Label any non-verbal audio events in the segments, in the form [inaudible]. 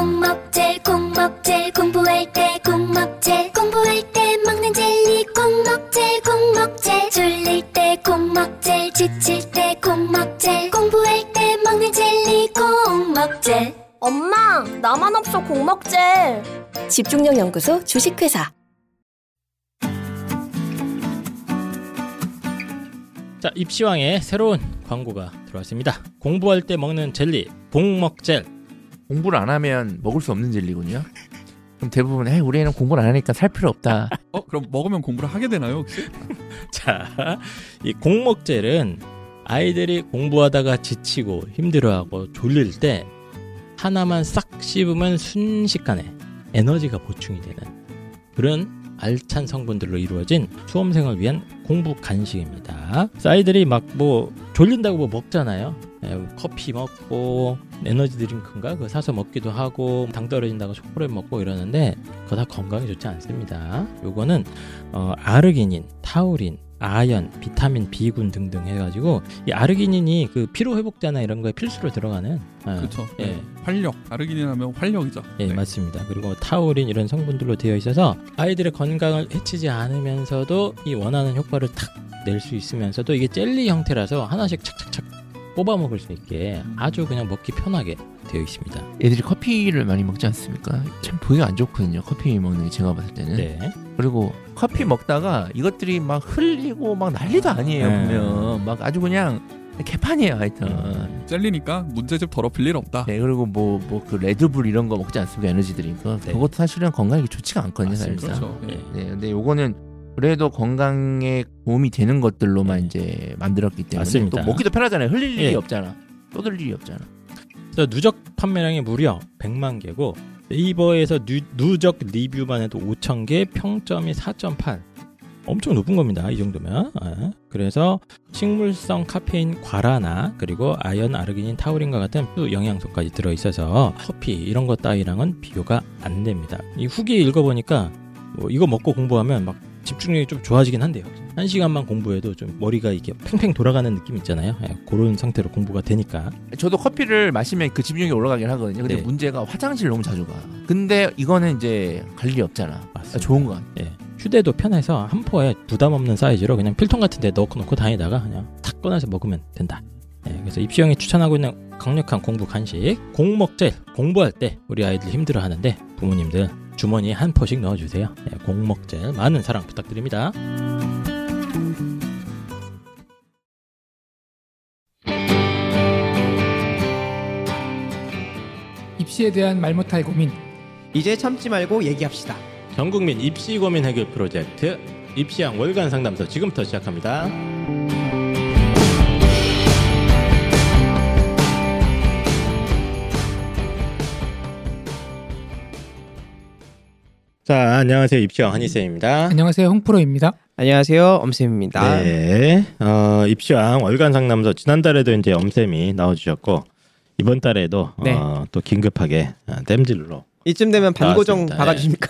콩먹젤 콩먹젤 공부할 때 콩먹젤 공부할 때 먹는 젤리 콩먹젤 콩먹젤 졸릴 때 콩먹젤 지칠 때 콩먹젤 공부할 때 먹는 젤리 콩먹젤 엄마, 나만 없어 공먹젤. 집중력 연구소 주식회사 자 입시왕의 새로운 광고가 들어왔습니다. 공부할 때 먹는 젤리 복먹젤. 공부를 안 하면 먹을 수 없는 젤리군요. 그럼 대부분 에 우리는 공부를 안 하니까 살 필요 없다. 어 그럼 먹으면 공부를 하게 되나요 혹시? [laughs] 자, 이 공먹젤은 아이들이 공부하다가 지치고 힘들어하고 졸릴 때 하나만 싹 씹으면 순식간에 에너지가 보충이 되는 그런 알찬 성분들로 이루어진 수험생을 위한 공부 간식입니다. 아이들이 막 뭐 졸린다고 뭐 먹잖아요. 예, 커피 먹고 에너지 드링크인가 그거 사서 먹기도 하고 당 떨어진다고 초콜릿 먹고 이러는데 그거 다 건강에 좋지 않습니다. 요거는 어, 아르기닌, 타우린, 아연, 비타민 B군 등등 해가지고 이 아르기닌이 그 피로 회복제나 이런 거에 필수로 들어가는 어, 그렇죠. 예. 네. 활력. 아르기닌 하면 활력이죠. 예, 네. 맞습니다. 그리고 타우린 이런 성분들로 되어 있어서 아이들의 건강을 해치지 않으면서도 이 원하는 효과를 탁 낼 수 있으면서도 이게 젤리 형태라서 하나씩 착착착 뽑아 먹을 수 있게 아주 그냥 먹기 편하게 되어 있습니다. 애들이 커피를 많이 먹지 않습니까? 참 보기가 안 좋거든요. 커피 먹는 게 제가 봤을 때는. 네. 그리고 커피 먹다가 이것들이 막 흘리고 막 난리도 아니에요. 네. 보면 막 아주 그냥 개판이에요. 하여튼. 음. 젤리니까 문제집 더럽힐 일 없다. 네 그리고 뭐 뭐 그 레드불 이런 거 먹지 않습니까? 에너지 드링크. 네. 그것도 사실은 건강에 좋지가 않거든요. 사실상. 그렇죠. 네. 네, 근데 요거는 그래도 건강에 도움이 되는 것들로만 이제 만들었기 때문에 맞습니다. 또 먹기도 편하잖아요. 흘릴 일이 예. 없잖아. 떠들 일이 없잖아. 누적 판매량이 무려 100만 개고 네이버에서 누, 누적 리뷰만 해도 5천 개, 평점이 4.8. 엄청 높은 겁니다. 이 정도면. 예. 그래서 식물성 카페인 과라나 그리고 아연, 아르기닌, 타우린과 같은 수 영양소까지 들어 있어서 커피 이런 것 따위랑은 비교가 안 됩니다. 이 후기 읽어보니까 뭐 이거 먹고 공부하면 막 집중력이 좀 좋아지긴 한데요. 한 시간만 공부해도 좀 머리가 이렇게 팽팽 돌아가는 느낌 있잖아요. 예, 그런 상태로 공부가 되니까. 저도 커피를 마시면 그 집중력이 올라가긴 하거든요. 근데 네. 문제가 화장실 너무 자주 가. 근데 이거는 이제 갈 일이 없잖아. 맞습니다. 좋은 거 같아. 예. 휴대도 편해서 한 포에 부담 없는 사이즈로 그냥 필통 같은 데 넣고 놓고 다니다가 그냥 탁 꺼내서 먹으면 된다. 예, 그래서 입시형이 추천하고 있는 강력한 공부 간식 공먹젤 공부할 때 우리 아이들 힘들어 하는데 부모님들 주머니에 한 포씩 넣어주세요. 예, 공먹젤 많은 사랑 부탁드립니다. 입시에 대한 말 못할 고민 이제 참지 말고 얘기합시다. 전국민 입시 고민 해결 프로젝트 입시형 월간 상담소 지금부터 시작합니다. 자, 안녕하세요. 입시형 한희쌤입니다. 안녕하세요 홍프로입니다 안녕하세요, 엄쌤입니다. 네, 어, 입시왕 월간 상담소 지난달에도 이제 엄쌤이 나와주셨고 이번 달에도 네. 어, 또 긴급하게 어, 땜질로 이쯤 되면 반고정 나왔습니다. 박아주십니까?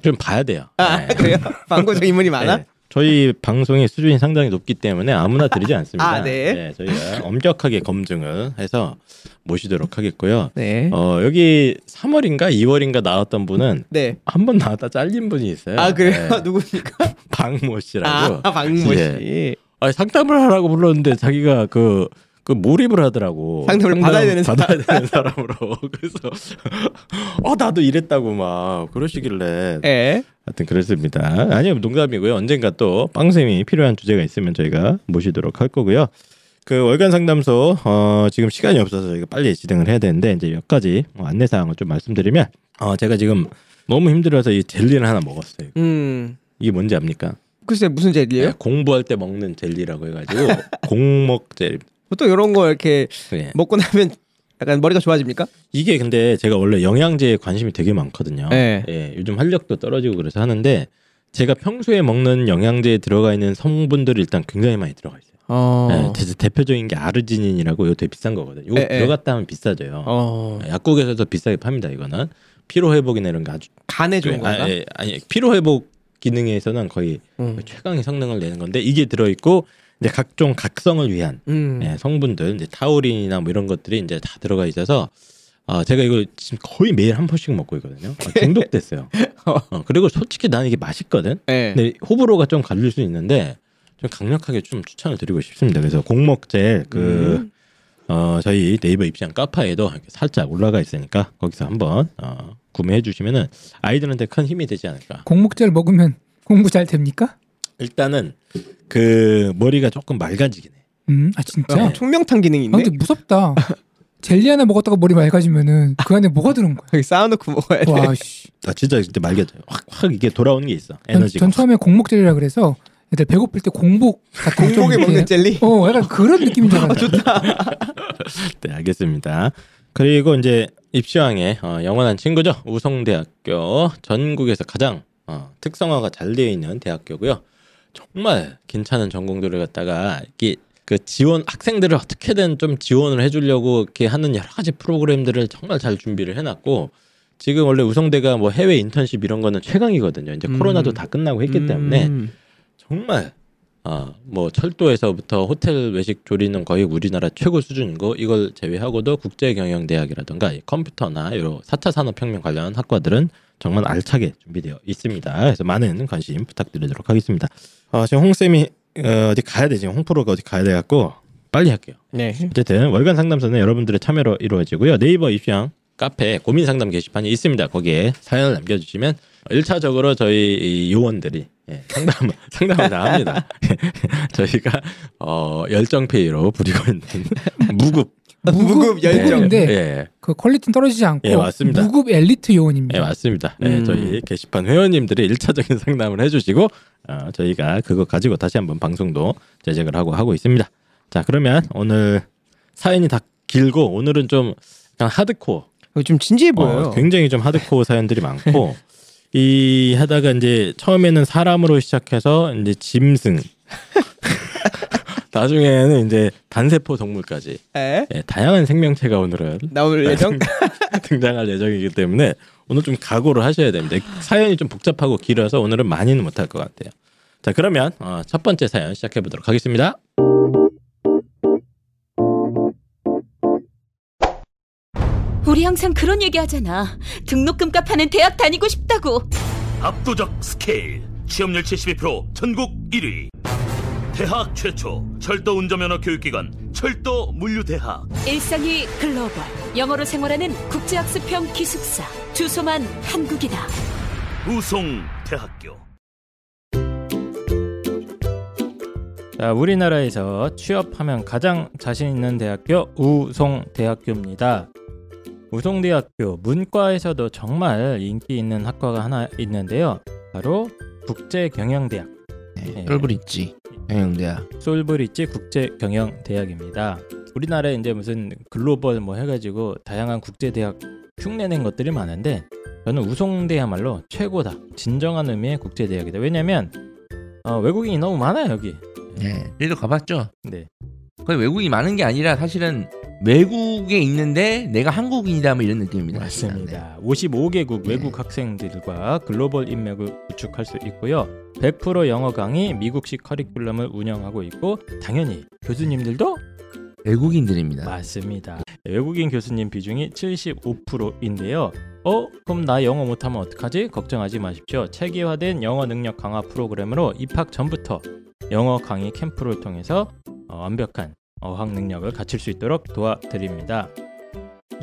좀 봐야 돼요. 아 네. 그래요? 반고정 [laughs] 인물이 많아? 네. 저희 방송의 수준이 상당히 높기 때문에 아무나 드리지 않습니다. [laughs] 아, 네. 저희가 엄격하게 검증을 해서 모시도록 하겠고요. 네. 어, 여기 3월인가 2월인가 나왔던 분은 네. 한 번 나왔다 잘린 분이 있어요. 아 그래요? 네. [laughs] 누굽니까? [laughs] 박모 씨라고. 아 박모 씨. 예. 아니, 상담을 하라고 불렀는데 자기가 그, 그 몰입을 하더라고. 상담을 받아야 되는 받아야 되는 사람으로. [laughs] 그래서 [laughs] 어 나도 이랬다고 막 그러시길래 예. 하여튼 그렇습니다. 아니요 농담이고요. 언젠가 또 빵쌤이 필요한 주제가 있으면 저희가 모시도록 할 거고요. 그 월간 상담소 어, 지금 시간이 없어서 저희가 빨리 진행을 해야 되는데 이제 몇 가지 뭐 안내 사항을 좀 말씀드리면 어, 제가 지금 너무 힘들어서 이 젤리를 하나 먹었어요. 음. 이게 뭔지 압니까? 글쎄 무슨 젤리예요? 네, 공부할 때 먹는 젤리라고 해가지고 [laughs] 공먹 젤리. 보통 이런 거 이렇게 네. 먹고 나면 약간 머리가 좋아집니까? 이게 근데 제가 원래 영양제에 관심이 되게 많거든요. 네. 예, 요즘 활력도 떨어지고 그래서 하는데 제가 평소에 먹는 영양제에 들어가 있는 성분들이 일단 굉장히 많이 들어가 있어요. 어. 네, 대- 대표적인 게 아르지닌이라고 이거 되게 비싼 거거든요. 이거. 들어갔다 하면 비싸져요. 어. 약국에서도 비싸게 팝니다. 이거는 피로 회복이나 이런 게 아주 간에 좋은 건가? 아, 예, 아니 피로 회복 기능에서는 거의 음. 최강의 성능을 내는 건데 이게 들어 있고 이제 각종 각성을 위한 음. 예, 성분들 이제 타우린이나 뭐 이런 것들이 이제 다 들어가 있어서 아 제가 이거 지금 거의 매일 한 번씩 먹고 있거든요. 아, 중독됐어요. [laughs] 어, 그리고 솔직히 나는 이게 맛있거든. 네. 근데 호불호가 좀 갈릴 수 있는데 좀 강력하게 좀 추천을 드리고 싶습니다. 그래서 공먹젤 그 음. 어, 저희 네이버 카파에도 이렇게 살짝 올라가 있으니까 거기서 한번 어, 구매해 주시면은 아이들한테 큰 힘이 되지 않을까. 공목절 먹으면 공부 잘 됩니까? 일단은 그 머리가 조금 맑아지긴 해. 음, 아 진짜. 어, 총명탄 기능이 아, 있네. 근데 무섭다. 젤리 하나 먹었다가 머리 맑아지면은 그 안에 뭐가 들은 거야? 여기 쌓아놓고 먹어야 돼. 와 씨. 아 진짜 그때 맑아져요. 확, 확 이게 돌아오는 게 있어. 전, 에너지가. 전 처음에 공목젤이라 그래서 애들 배고플 때 공복 같은 공복에 이렇게- 먹는 젤리. 어, 약간 그런 느낌인 줄 알았어. [laughs] 네, 알겠습니다. 그리고 이제 입시왕의 어, 영원한 친구죠. 우성대학교 전국에서 가장 어, 특성화가 잘 되어 있는 대학교고요. 정말 괜찮은 전공들을 갖다가 이게 그 지원 학생들을 어떻게든 좀 지원을 해주려고 이렇게 하는 여러 가지 프로그램들을 정말 잘 준비를 해놨고 지금 원래 우성대가 뭐 해외 인턴십 이런 거는 최강이거든요. 이제 음. 코로나도 다 끝나고 했기 때문에 음. 정말 아, 뭐 철도에서부터 호텔 외식 조리는 거의 우리나라 최고 수준이고 이걸 제외하고도 국제경영대학이라든가 이 컴퓨터나 이런 4차 산업혁명 관련 학과들은 정말 알차게 준비되어 있습니다. 그래서 많은 관심 부탁드리도록 하겠습니다. 어, 지금 홍 쌤이 어, 디 가야 돼 지금 홍 프로가 어디 가야 돼 갖고 빨리 할게요. 네. 어쨌든 월간 상담소는 여러분들의 참여로 이루어지고요. 네이버 입시왕 카페 고민 상담 게시판이 있습니다. 거기에 사연을 남겨주시면 1차적으로 저희 이 요원들이 예, 상담 [laughs] 상담을 다 합니다. [laughs] 저희가 어, 열정 페이로 부리고 있는 [laughs] 무급 무급 열정. 무급인데 예, 그 퀄리티는 떨어지지 않고 예, 맞습니다. 무급 엘리트 요원입니다. 예, 맞습니다. 네, 음. 저희 게시판 회원님들이 1차적인 [laughs] 상담을 해주시고 어, 저희가 그거 가지고 다시 한번 방송도 제작을 하고 하고 있습니다. 자 그러면 오늘 사연이 다 길고 오늘은 좀 약간 하드코어 좀 진지해 보여요. 어, 굉장히 좀 하드코어 사연들이 많고 이 하다가 이제 처음에는 사람으로 시작해서 이제 짐승 나중에는 이제 단세포 동물까지 에? 예, 다양한 생명체가 오늘은 나올 예정? [laughs] 등장할 예정이기 때문에 오늘 좀 각오를 하셔야 됩니다. 사연이 좀 복잡하고 길어서 오늘은 많이는 못할 것 같아요. 자 그러면 어, 첫 번째 사연 시작해 보도록 하겠습니다. 우리 항상 그런 얘기 하잖아. 등록금 값하는 대학 다니고 싶다고. 압도적 스케일 취업률 72% 전국 1위 대학 최초 철도 운전면허 교육기관 철도 물류대학 일상이 글로벌. 영어로 생활하는 국제학습형 기숙사. 주소만 한국이다. 우송대학교 자, 우리나라에서 취업하면 가장 자신 있는 대학교 우송대학교입니다. 우송대학교 문과에서도 정말 인기 있는 학과가 하나 있는데요. 바로 국제경영대학. 네, 똘브릿지 경영대학. 솔브리지 국제경영대학입니다. 우리나라에 이제 무슨 글로벌 뭐 해가지고 다양한 국제대학 흉내낸 것들이 많은데 저는 우송대야말로 최고다. 진정한 의미의 국제대학이다. 왜냐면 어, 외국인이 너무 많아요 여기. 네, 저희도 가봤죠. 네. 거의 외국인이 많은 게 아니라 사실은 외국에 있는데 내가 한국인이다 뭐 이런 느낌입니다. 맞습니다. 55개국 네. 외국 학생들과 글로벌 인맥을 구축할 수 있고요. 100% 영어 강의, 미국식 커리큘럼을 운영하고 있고 당연히 교수님들도 네. 외국인들입니다. 맞습니다. 외국인 교수님 비중이 75%인데요. 어? 그럼 나 영어 못하면 어떡하지? 걱정하지 마십시오. 체계화된 영어 능력 강화 프로그램으로 입학 전부터 영어 강의 캠프를 통해서 어, 완벽한 어학 능력을 갖출 수 있도록 도와드립니다.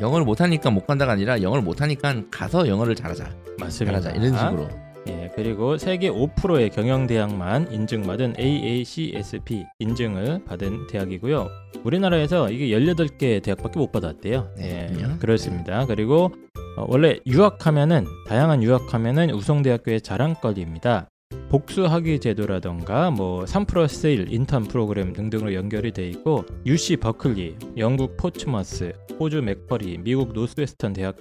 영어를 못하니까 못 간다가 아니라 영어를 못하니까 가서 영어를 잘하자. 맞습니다. 잘하자 이런 식으로. 예, 그리고 세계 5%의 경영대학만 인증받은 AACSP 인증을 받은 대학이고요. 우리나라에서 이게 18개 대학밖에 못 받았대요. 네, 예? 그렇습니다. 그리고 어, 원래 유학하면은 다양한 유학하면은 우송대학교의 자랑거리입니다. 복수학위 제도라던가 뭐3 플러스 1 인턴 프로그램 등등으로 연결이 돼 있고 UC 버클리, 영국 포츠머스, 호주 맥쿼리, 미국 노스웨스턴 대학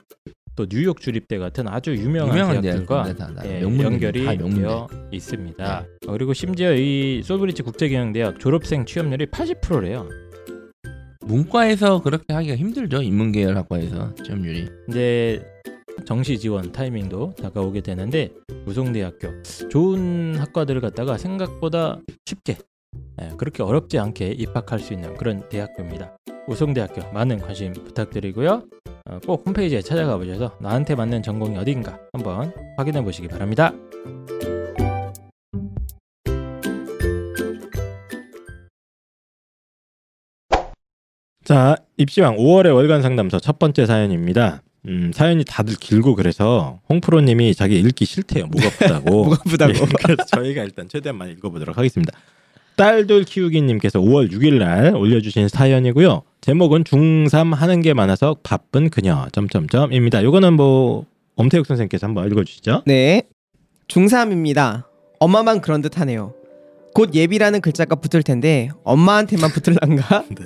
또 뉴욕 주립대 같은 아주 유명한, 유명한 대학들과 대학들 다, 다 예, 연결이. 되어 있습니다. 어, 그리고 심지어 이 솔브리지 국제경영대학 졸업생 취업률이 80%래요. 문과에서 그렇게 하기가 힘들죠. 인문계열 학과에서 취업률이. 이제 정시 지원 타이밍도 다가오게 되는데 우송대학교 좋은 학과들을 갖다가 생각보다 쉽게 예, 그렇게 어렵지 않게 입학할 수 있는 그런 대학교입니다. 우송대학교 많은 관심 부탁드리고요. 어, 꼭 홈페이지에 찾아가 보셔서 나한테 맞는 전공이 어딘가 한번 확인해 보시기 바랍니다. 자, 입시왕 5월의 월간 상담소 첫 번째 사연입니다. 음, 사연이 다들 길고 그래서 홍프로님이 자기 읽기 싫대요. 무겁다고. 무겁다고. [laughs] 예, 그래서 저희가 일단 최대한 많이 읽어보도록 하겠습니다. 딸들 키우기님께서 5월 6일 날 올려주신 사연이고요. 제목은 중3 하는 게 많아서 바쁜 그녀 점점점입니다. 요거는 뭐 엄태욱 선생님께서 한번 읽어주시죠. 네. 중3입니다. 엄마만 그런 듯 하네요. 곧 예비라는 글자가 붙을 텐데 엄마한테만 붙을란가? [laughs] 네.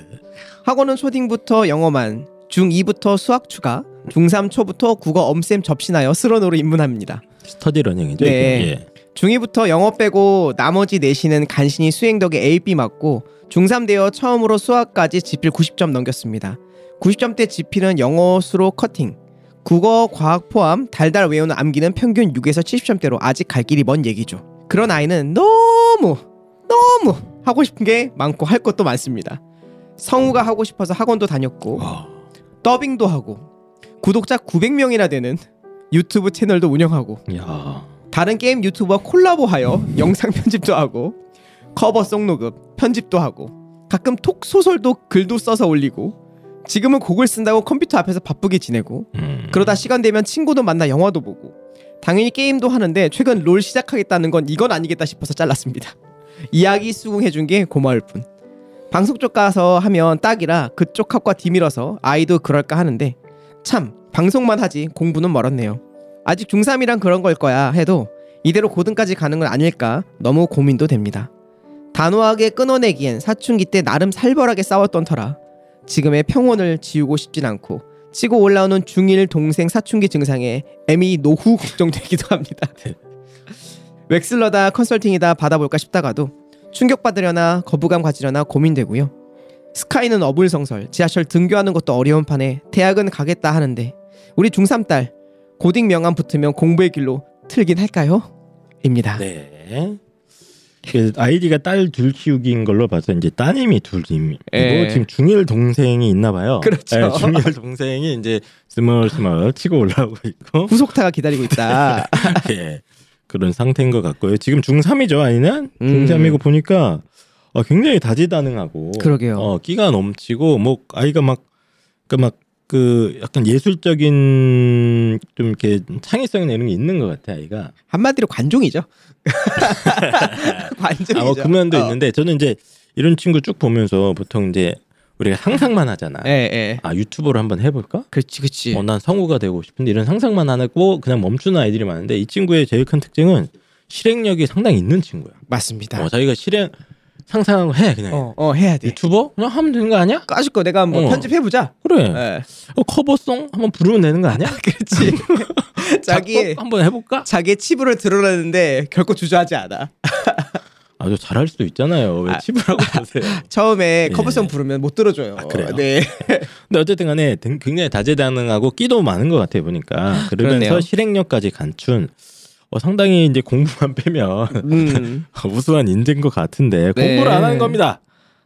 학원은 초딩부터 영어만, 중2부터 수학 추가, 중3 초부터 국어 엄쌤 접신하여 스런으로 입문합니다. 스터디 러닝이죠. 네. 예. 중2부터 영어 빼고 나머지 내신은 간신히 수행 덕에 A, B 맞고 중3 되어 처음으로 수학까지 지필 90점 넘겼습니다. 90점대 지필은 영어 수로 커팅. 국어, 과학 포함 달달 외우는 암기는 평균 6에서 70점대로 아직 갈 길이 먼 얘기죠. 그런 아이는 너무 너무 하고 싶은 게 많고 할 것도 많습니다. 성우가 하고 싶어서 학원도 다녔고 와. 더빙도 하고 구독자 900명이나 되는 유튜브 채널도 운영하고 야. 다른 게임 유튜버와 콜라보하여 영상 편집도 하고 커버송 녹음, 편집도 하고 가끔 톡 소설도 글도 써서 올리고 지금은 곡을 쓴다고 컴퓨터 앞에서 바쁘게 지내고 음. 그러다 시간 되면 친구도 만나 영화도 보고 당연히 게임도 하는데 최근 롤 시작하겠다는 건 이건 아니겠다 싶어서 잘랐습니다. 이야기 수긍해준 게 고마울 뿐. 방송 쪽 가서 하면 딱이라 그쪽 학과 뒤밀어서 아이도 그럴까 하는데 참 방송만 하지 공부는 멀었네요. 아직 중3이란 그런 걸 거야 해도 이대로 고등까지 가는 건 아닐까 너무 고민도 됩니다. 단호하게 끊어내기엔 사춘기 때 나름 살벌하게 싸웠던 터라 지금의 평온을 지우고 싶진 않고 치고 올라오는 중1 동생 사춘기 증상에 애미 노후 걱정되기도 합니다. 웩슬러다 컨설팅이다 받아볼까 싶다가도 충격받으려나 거부감 가지려나 고민되고요. 스카이는 어불성설, 지하철 등교하는 것도 어려운 판에 대학은 가겠다 하는데 우리 중3 딸 고딩 명함 붙으면 공부의 길로 틀긴 할까요? 입니다. 네. 그 아이디가 딸 둘 키우기인 걸로 봐서 이제 따님이 둘이고 예. 지금 중일 동생이 있나 봐요. 그렇죠. 예, 중일 동생이 이제 스멀스멀 치고 올라오고 있고 후속타가 기다리고 있다. [laughs] 예. 그런 상태인 것 같고요. 지금 중3이죠, 아이는? 음. 중3이고 보니까 어, 굉장히 다재다능하고 그러게요. 어, 끼가 넘치고 뭐 아이가 막그막그 약간 예술적인 좀 이렇게 창의성 내는 게 있는 것 같아 아이가. 한마디로 관종이죠. [laughs] 관종이죠. 아, 뭐 그 면도 어. 있는데 저는 이제 이런 친구 쭉 보면서 보통 이제 우리가 상상만 하잖아. 예, 예. 아 유튜버를 한번 해볼까? 그렇지, 그렇지. 어, 난 성우가 되고 싶은데 이런 상상만 하고 그냥 멈추는 아이들이 많은데 이 친구의 제일 큰 특징은 실행력이 상당히 있는 친구야. 맞습니다. 어, 자기가 실행 상상하고 해 그냥. 어, 어 해야 돼. 유튜버 그냥 하면 되는 거 아니야? 까줄 거 내가 한번 어. 편집해 보자. 그래. 예. 어, 커버송 한번 부르면 되는 거 아니야? [laughs] 그렇지. [laughs] 자기 한번 해볼까? 자기의 치부를 드러내는데 결코 주저하지 않아. [laughs] 아주 잘할 수도 있잖아요. 왜 아. 치부라고 보세요? 처음에 예. 커버송 부르면 못 들어줘요. 아, 그래요? 네. 근데 어쨌든 간에 등- 굉장히 다재다능하고 끼도 많은 것 같아요 보니까 그러면서. 실행력까지 갖춘 어, 상당히 이제 공부만 [laughs] 빼면 음. [laughs] 우수한 인재인 것 같은데 네. 공부를 안 하는 겁니다.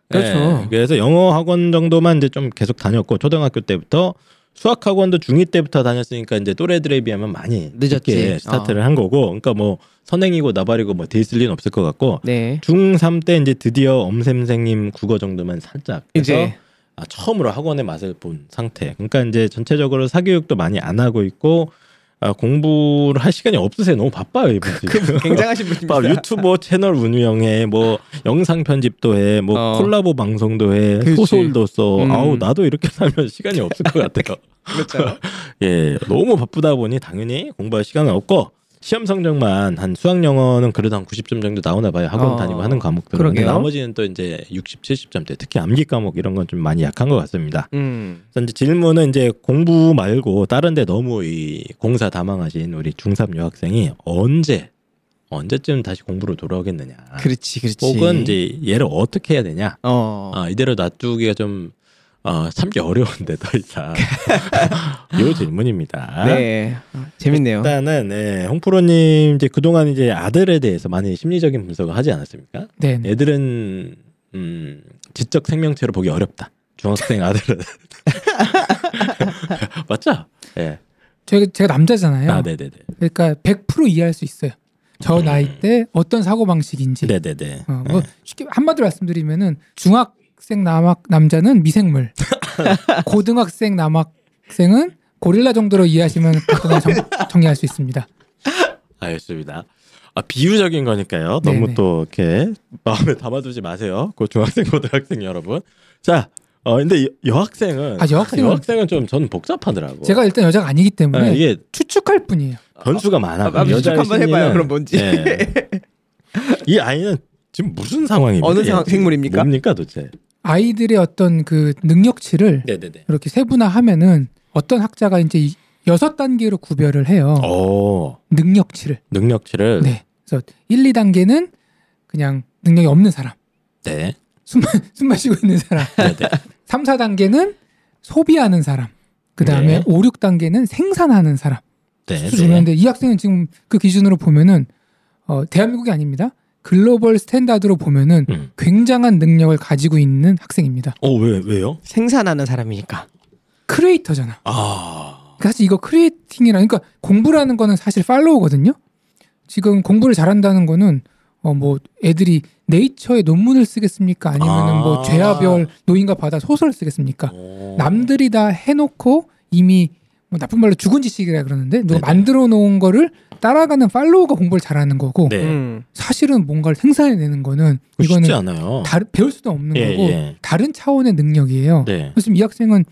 그렇죠. 네, 그래서 영어 학원 정도만 이제 좀 계속 다녔고 초등학교 때부터 수학 학원도 중2 때부터 다녔으니까 이제 또래들에 비하면 많이 늦었지. 늦게 스타트를 한 거고 그러니까 뭐 선행이고 나발이고 뭐돼 있을 리는 없을 것 같고 네. 중3 때 이제 드디어 엄쌤생님 국어 정도만 살짝 해서 이제 아, 처음으로 학원의 맛을 본 상태. 그러니까 이제 전체적으로 사교육도 많이 안 하고 있고 아, 공부를 할 시간이 없으세요. 너무 바빠요 이분 지금. 굉장하신 분입니다. 막 유튜버 채널 운영해, 뭐 영상 편집도 해, 뭐 어. 콜라보 방송도 해, 그렇지. 소설도 써. 음. 아우 나도 이렇게 살면 시간이 없을 것 같아요. [laughs] 그렇죠. [laughs] 예, 너무 바쁘다 보니 당연히 공부할 시간은 없고 시험 성적만 한 수학 영어는 그래도 한 90점 정도 나오나 봐요. 학원 어, 다니고 하는 그러게요. 나머지는 또 이제 60, 70점대. 특히 암기 과목 이런 건 좀 많이 약한 것 같습니다. 음. 그래서 이제 질문은 이제 공부 말고 다른데 너무 이 공사 다망하신 우리 중3 여학생이 언제 언제쯤 다시 공부로 돌아오겠느냐. 그렇지, 그렇지. 혹은 이제 얘를 어떻게 해야 되냐. 어. 아, 이대로 놔두기가 좀 어, 참기 어려운데 더 이상. [laughs] 요 질문입니다. 네. 어, 재밌네요. 일단은 네, 홍프로님 이제 그동안 이제 아들에 대해서 많이 심리적인 분석을 하지 않았습니까? 네. 네. 애들은 음, 지적 생명체로 보기 어렵다. 중학생 아들은 [laughs] 맞죠? 예. 제가 제가 남자잖아요. 아, 네네네. 그러니까 100% 이해할 수 있어요. 저 나이 때 어떤 사고 방식인지. 네네네. 어, 뭐 쉽게 한마디로 말씀드리면은 중학 생 남학 남자는 미생물, [laughs] 고등학생 남학생은 고릴라 정도로 이해하시면 그냥 정, [laughs] 정리할 수 있습니다. 알겠습니다. 아, 비유적인 거니까요. 너무 네네. 또 이렇게 마음에 담아두지 마세요. 그 중학생, 고등학생 여러분. 자, 어 근데 여- 여학생은 아, 여학생은- 여학생은 좀 저는 복잡하더라고. 제가 일단 여자가 아니기 때문에 아, 이게 추측할 뿐이에요. 변수가 많아. 아, 추측 한번 해봐요. 그럼 뭔지. 예. [laughs] 이 아이는 지금 무슨 상황입니까? 어느 얘 상황- 지금? 생물입니까? 뭡니까 도대체? 아이들의 어떤 그 능력치를 네네네. 이렇게 세분화하면은 어떤 학자가 이제 이 여섯 단계로 구별을 해요. 오 능력치를. 능력치를 네. 그래서 1, 2단계는 그냥 능력이 없는 사람. 네. 숨, [laughs] 숨 마시고 있는 사람. 네네. 3, 4단계는 소비하는 사람. 그 다음에 네. 5, 6단계는 생산하는 사람. 네. 수준인데 이 학생은 지금 그 기준으로 보면은 어, 대한민국이 아닙니다. 글로벌 스탠다드로 보면은 음. 굉장한 능력을 가지고 있는 학생입니다. 어 왜 왜요? 생산하는 사람이니까. creator잖아. 아 사실 이거 creating이라 그러니까 공부라는 거는 사실 follow거든요. 지금 공부를 잘한다는 거는 어 뭐 애들이 네이처에 논문을 쓰겠습니까? 아니면은 아. 뭐 죄와 벌 노인과 바다 소설을 쓰겠습니까? 오. 남들이 다 해놓고 이미 뭐 나쁜 말로 죽은 지식이라 그러는데 누가 네네. 만들어 놓은 거를 따라가는 follow가 공부를 잘하는 거고 네. 음. 사실은 뭔가를 생산해내는 거는 이거는 쉽지 않아요. 다, 배울 수도 없는 예, 거고 예. 다른 차원의 능력이에요. 네. 그래서 이 학생은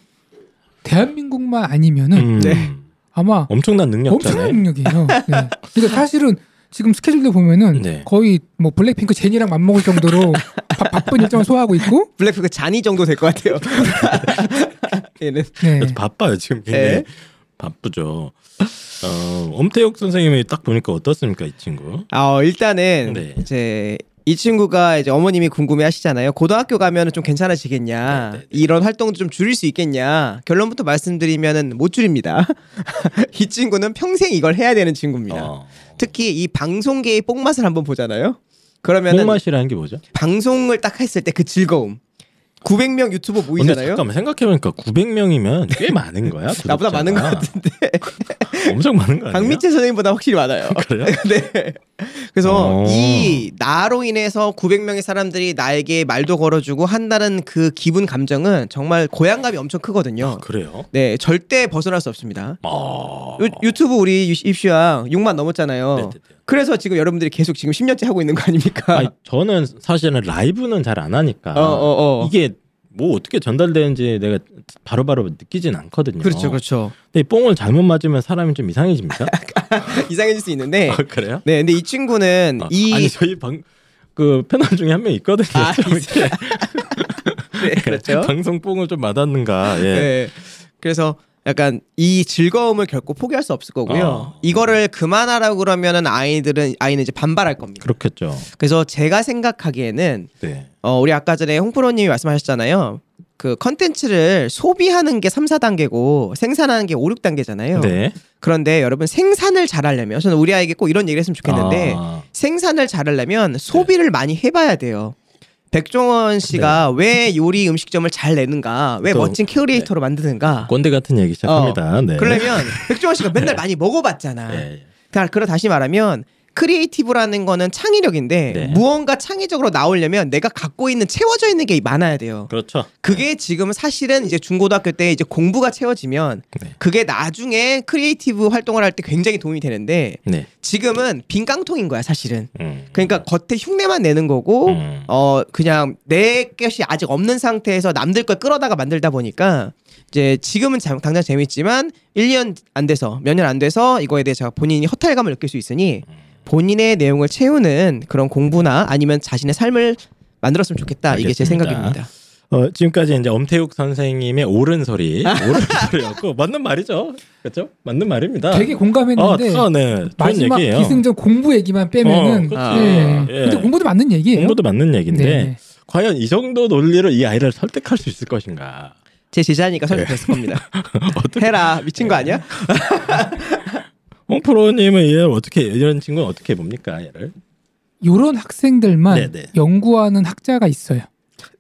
대한민국만 아니면은 음. 네. 아마 엄청난 능력자네. 엄청난 능력이에요. 네. 그러니까 사실은 지금 스케줄도 보면은 네. 거의 뭐 블랙핑크 제니랑 맞먹을 정도로 바, 바쁜 일정을 소화하고 있고 [laughs] 블랙핑크 잔이 정도 될 것 같아요. [laughs] 얘는 네. 바빠요 지금 굉장히 네. 바쁘죠. 어, 엄태욱 선생님이 딱 보니까 어떻습니까 이 친구? 아, 어, 일단은 네. 이제 이 친구가 이제 어머님이 궁금해하시잖아요. 고등학교 가면은 좀 괜찮아지겠냐, 네, 네, 네. 이런 활동 좀 줄일 수 있겠냐. 결론부터 말씀드리면은 못 줄입니다. [laughs] 이 친구는 평생 이걸 해야 되는 친구입니다. 어. 특히 이 방송계의 뽕맛을 한번 보잖아요. 그러면은 뽕맛이라는 게 뭐죠? 방송을 딱 했을 때 그 즐거움. 900명 유튜버 모이잖아요. 잠깐만 생각해보니까 900명이면 꽤 [laughs] 많은 거야. 나보다. 많은 것 같은데 [laughs] 엄청 많은 거 아니야? 박미채 선생님보다 확실히 많아요. [laughs] 그래요? 네. 그래서 어. 이 나로 인해서 900명의 사람들이 나에게 말도 걸어주고 한다는 그 기분 감정은 정말 고향감이 엄청 크거든요. 그래요? 네, 절대 벗어날 수 없습니다. 아. 유, 유튜브 우리 유- 입시왕 6만 넘었잖아요. 네네네. 그래서 지금 여러분들이 계속 지금 10년째 하고 있는 거 아닙니까? 아니, 저는 사실은 라이브는 잘 안 하니까 어, 어, 어. 이게 뭐 어떻게 전달되는지 내가 바로바로 느끼진 않거든요. 그렇죠, 그렇죠. 근데 이 뽕을 잘못 맞으면 사람이 좀 이상해집니까? [laughs] 이상해질 수 있는데, 아, 그래요? 네, 근데 이 친구는 아, 이 아니 저희 방 그 패널 중에 한 명 있거든요. 아, [laughs] 네, 그렇죠. [laughs] 방송 뽕을 좀 맞았는가. 예. 네. 그래서 약간 이 즐거움을 결코 포기할 수 없을 거고요. 어. 이거를 그만하라고 그러면은 아이들은 아이는 이제 반발할 겁니다. 그렇겠죠. 그래서 제가 생각하기에는 네. 어 우리 아까 전에 홍프로님이 말씀하셨잖아요. 그 컨텐츠를 소비하는 게 3, 4단계고 생산하는 게 5, 6단계잖아요. 네. 그런데 여러분 생산을 잘하려면 저는 우리 아이에게 꼭 이런 얘기를 했으면 좋겠는데 아, 생산을 잘하려면 소비를 많이 해봐야 돼요. 백종원 씨가 왜 요리 음식점을 잘 내는가, 왜 또, 멋진 creator로 만드는가. 꼰대 같은 얘기 시작합니다. 네. 그러면 백종원 씨가 맨날 많이 먹어봤잖아. 예, 예. 그러니까 그러 다시 말하면 creative라는 거는 창의력인데 네. 무언가 창의적으로 나오려면 내가 갖고 있는 채워져 있는 게 많아야 돼요. 그렇죠. 그게 지금 사실은 이제 중고등학교 때 이제 공부가 채워지면 네. 그게 나중에 creative 활동을 할 때 굉장히 도움이 되는데 네. 지금은 빈 깡통인 거야 사실은. 음. 그러니까 겉에 흉내만 내는 거고 음. 어 그냥 내 것이 아직 없는 상태에서 남들 걸 끌어다가 만들다 보니까 이제 지금은 자- 당장 재밌지만 1년 안 돼서 몇 년 안 돼서 이거에 대해서 본인이 허탈감을 느낄 수 있으니 본인의 내용을 채우는 그런 공부나 아니면 자신의 삶을 만들었으면 좋겠다 이게 제 알겠습니다. 생각입니다. 어, 지금까지 이제 엄태욱 선생님의 옳은 소리, [laughs] 옳은 소리였고 맞는 말이죠. 그렇죠? 맞는 말입니다. 되게 공감했는데 아, 아, 네. 마지막 얘기예요. 기승전 공부 얘기만 빼면은 어, 그치. 예. 예. 근데 공부도 맞는 얘기예요. 공부도 맞는 얘기인데 네. 과연 이 정도 논리로 이 아이를 설득할 수 있을 것인가? 제 제자니까 설득했을 겁니다. [laughs] 해라 미친 거 아니야? [laughs] 홍프로님은 얘를 어떻게 이런 친구는 어떻게 봅니까? 얘를? 요런 학생들만 네네. 연구하는 학자가 있어요.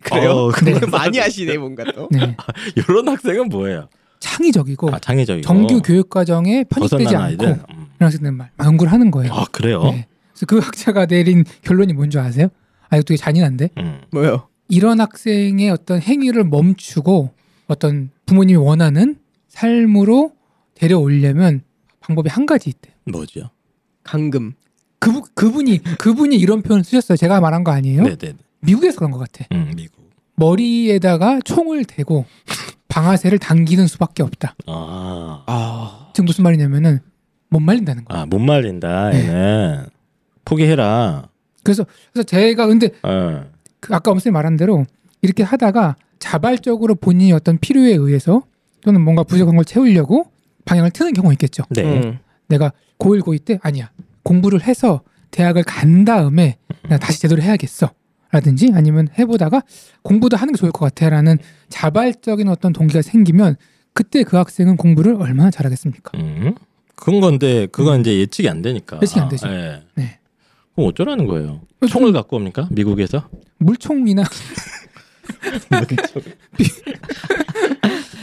그래요? 어, 네. [laughs] 많이 하시네 뭔가 또. 네. 이런 학생은 뭐예요? 창의적이고 아, 창의적이고 정규 교육 과정에 편입되지 않고. 음. 이런 학생들 말 연구를 하는 거예요. 아 그래요? 네. 그래서 그 학자가 내린 결론이 뭔지 아세요? 아 이거 되게 잔인한데 음. 뭐요? 이런 학생의 어떤 행위를 멈추고 어떤 부모님이 원하는 삶으로 데려오려면 방법이 한 가지 있대. 요 뭐죠? 강금. 그 그분이 그분이 이런 표현을 쓰셨어요. 제가 말한 거 아니에요? 네네. 미국에서 그런 것 같아. 음, 미국. 머리에다가 총을 대고 방아쇠를 당기는 수밖에 없다. 아, 아. 지금 무슨 말이냐면은 못 말린다는 거야. 아, 못 말린다. 네. 얘는 포기해라. 그래서 그래서 제가 근데 어. 그 아까 엄선이 말한 대로 이렇게 하다가 자발적으로 본인이 어떤 필요에 의해서 또는 뭔가 부족한 걸 채우려고 방향을 트는 경우가 있겠죠. 네. 음. 내가 고1 고2 때 아니야 공부를 해서 대학을 간 다음에 나 다시 제대로 해야겠어 라든지 아니면 해보다가 공부도 하는 게 좋을 것 같아라는 자발적인 어떤 동기가 생기면 그때 그 학생은 공부를 얼마나 잘하겠습니까? 음. 그건 건데 그건 이제 예측이 안 되니까. 예측이 안 되죠. 예. 네. 그럼 어쩌라는 거예요? 총을 갖고 옵니까? 미국에서? 물총이나 [laughs]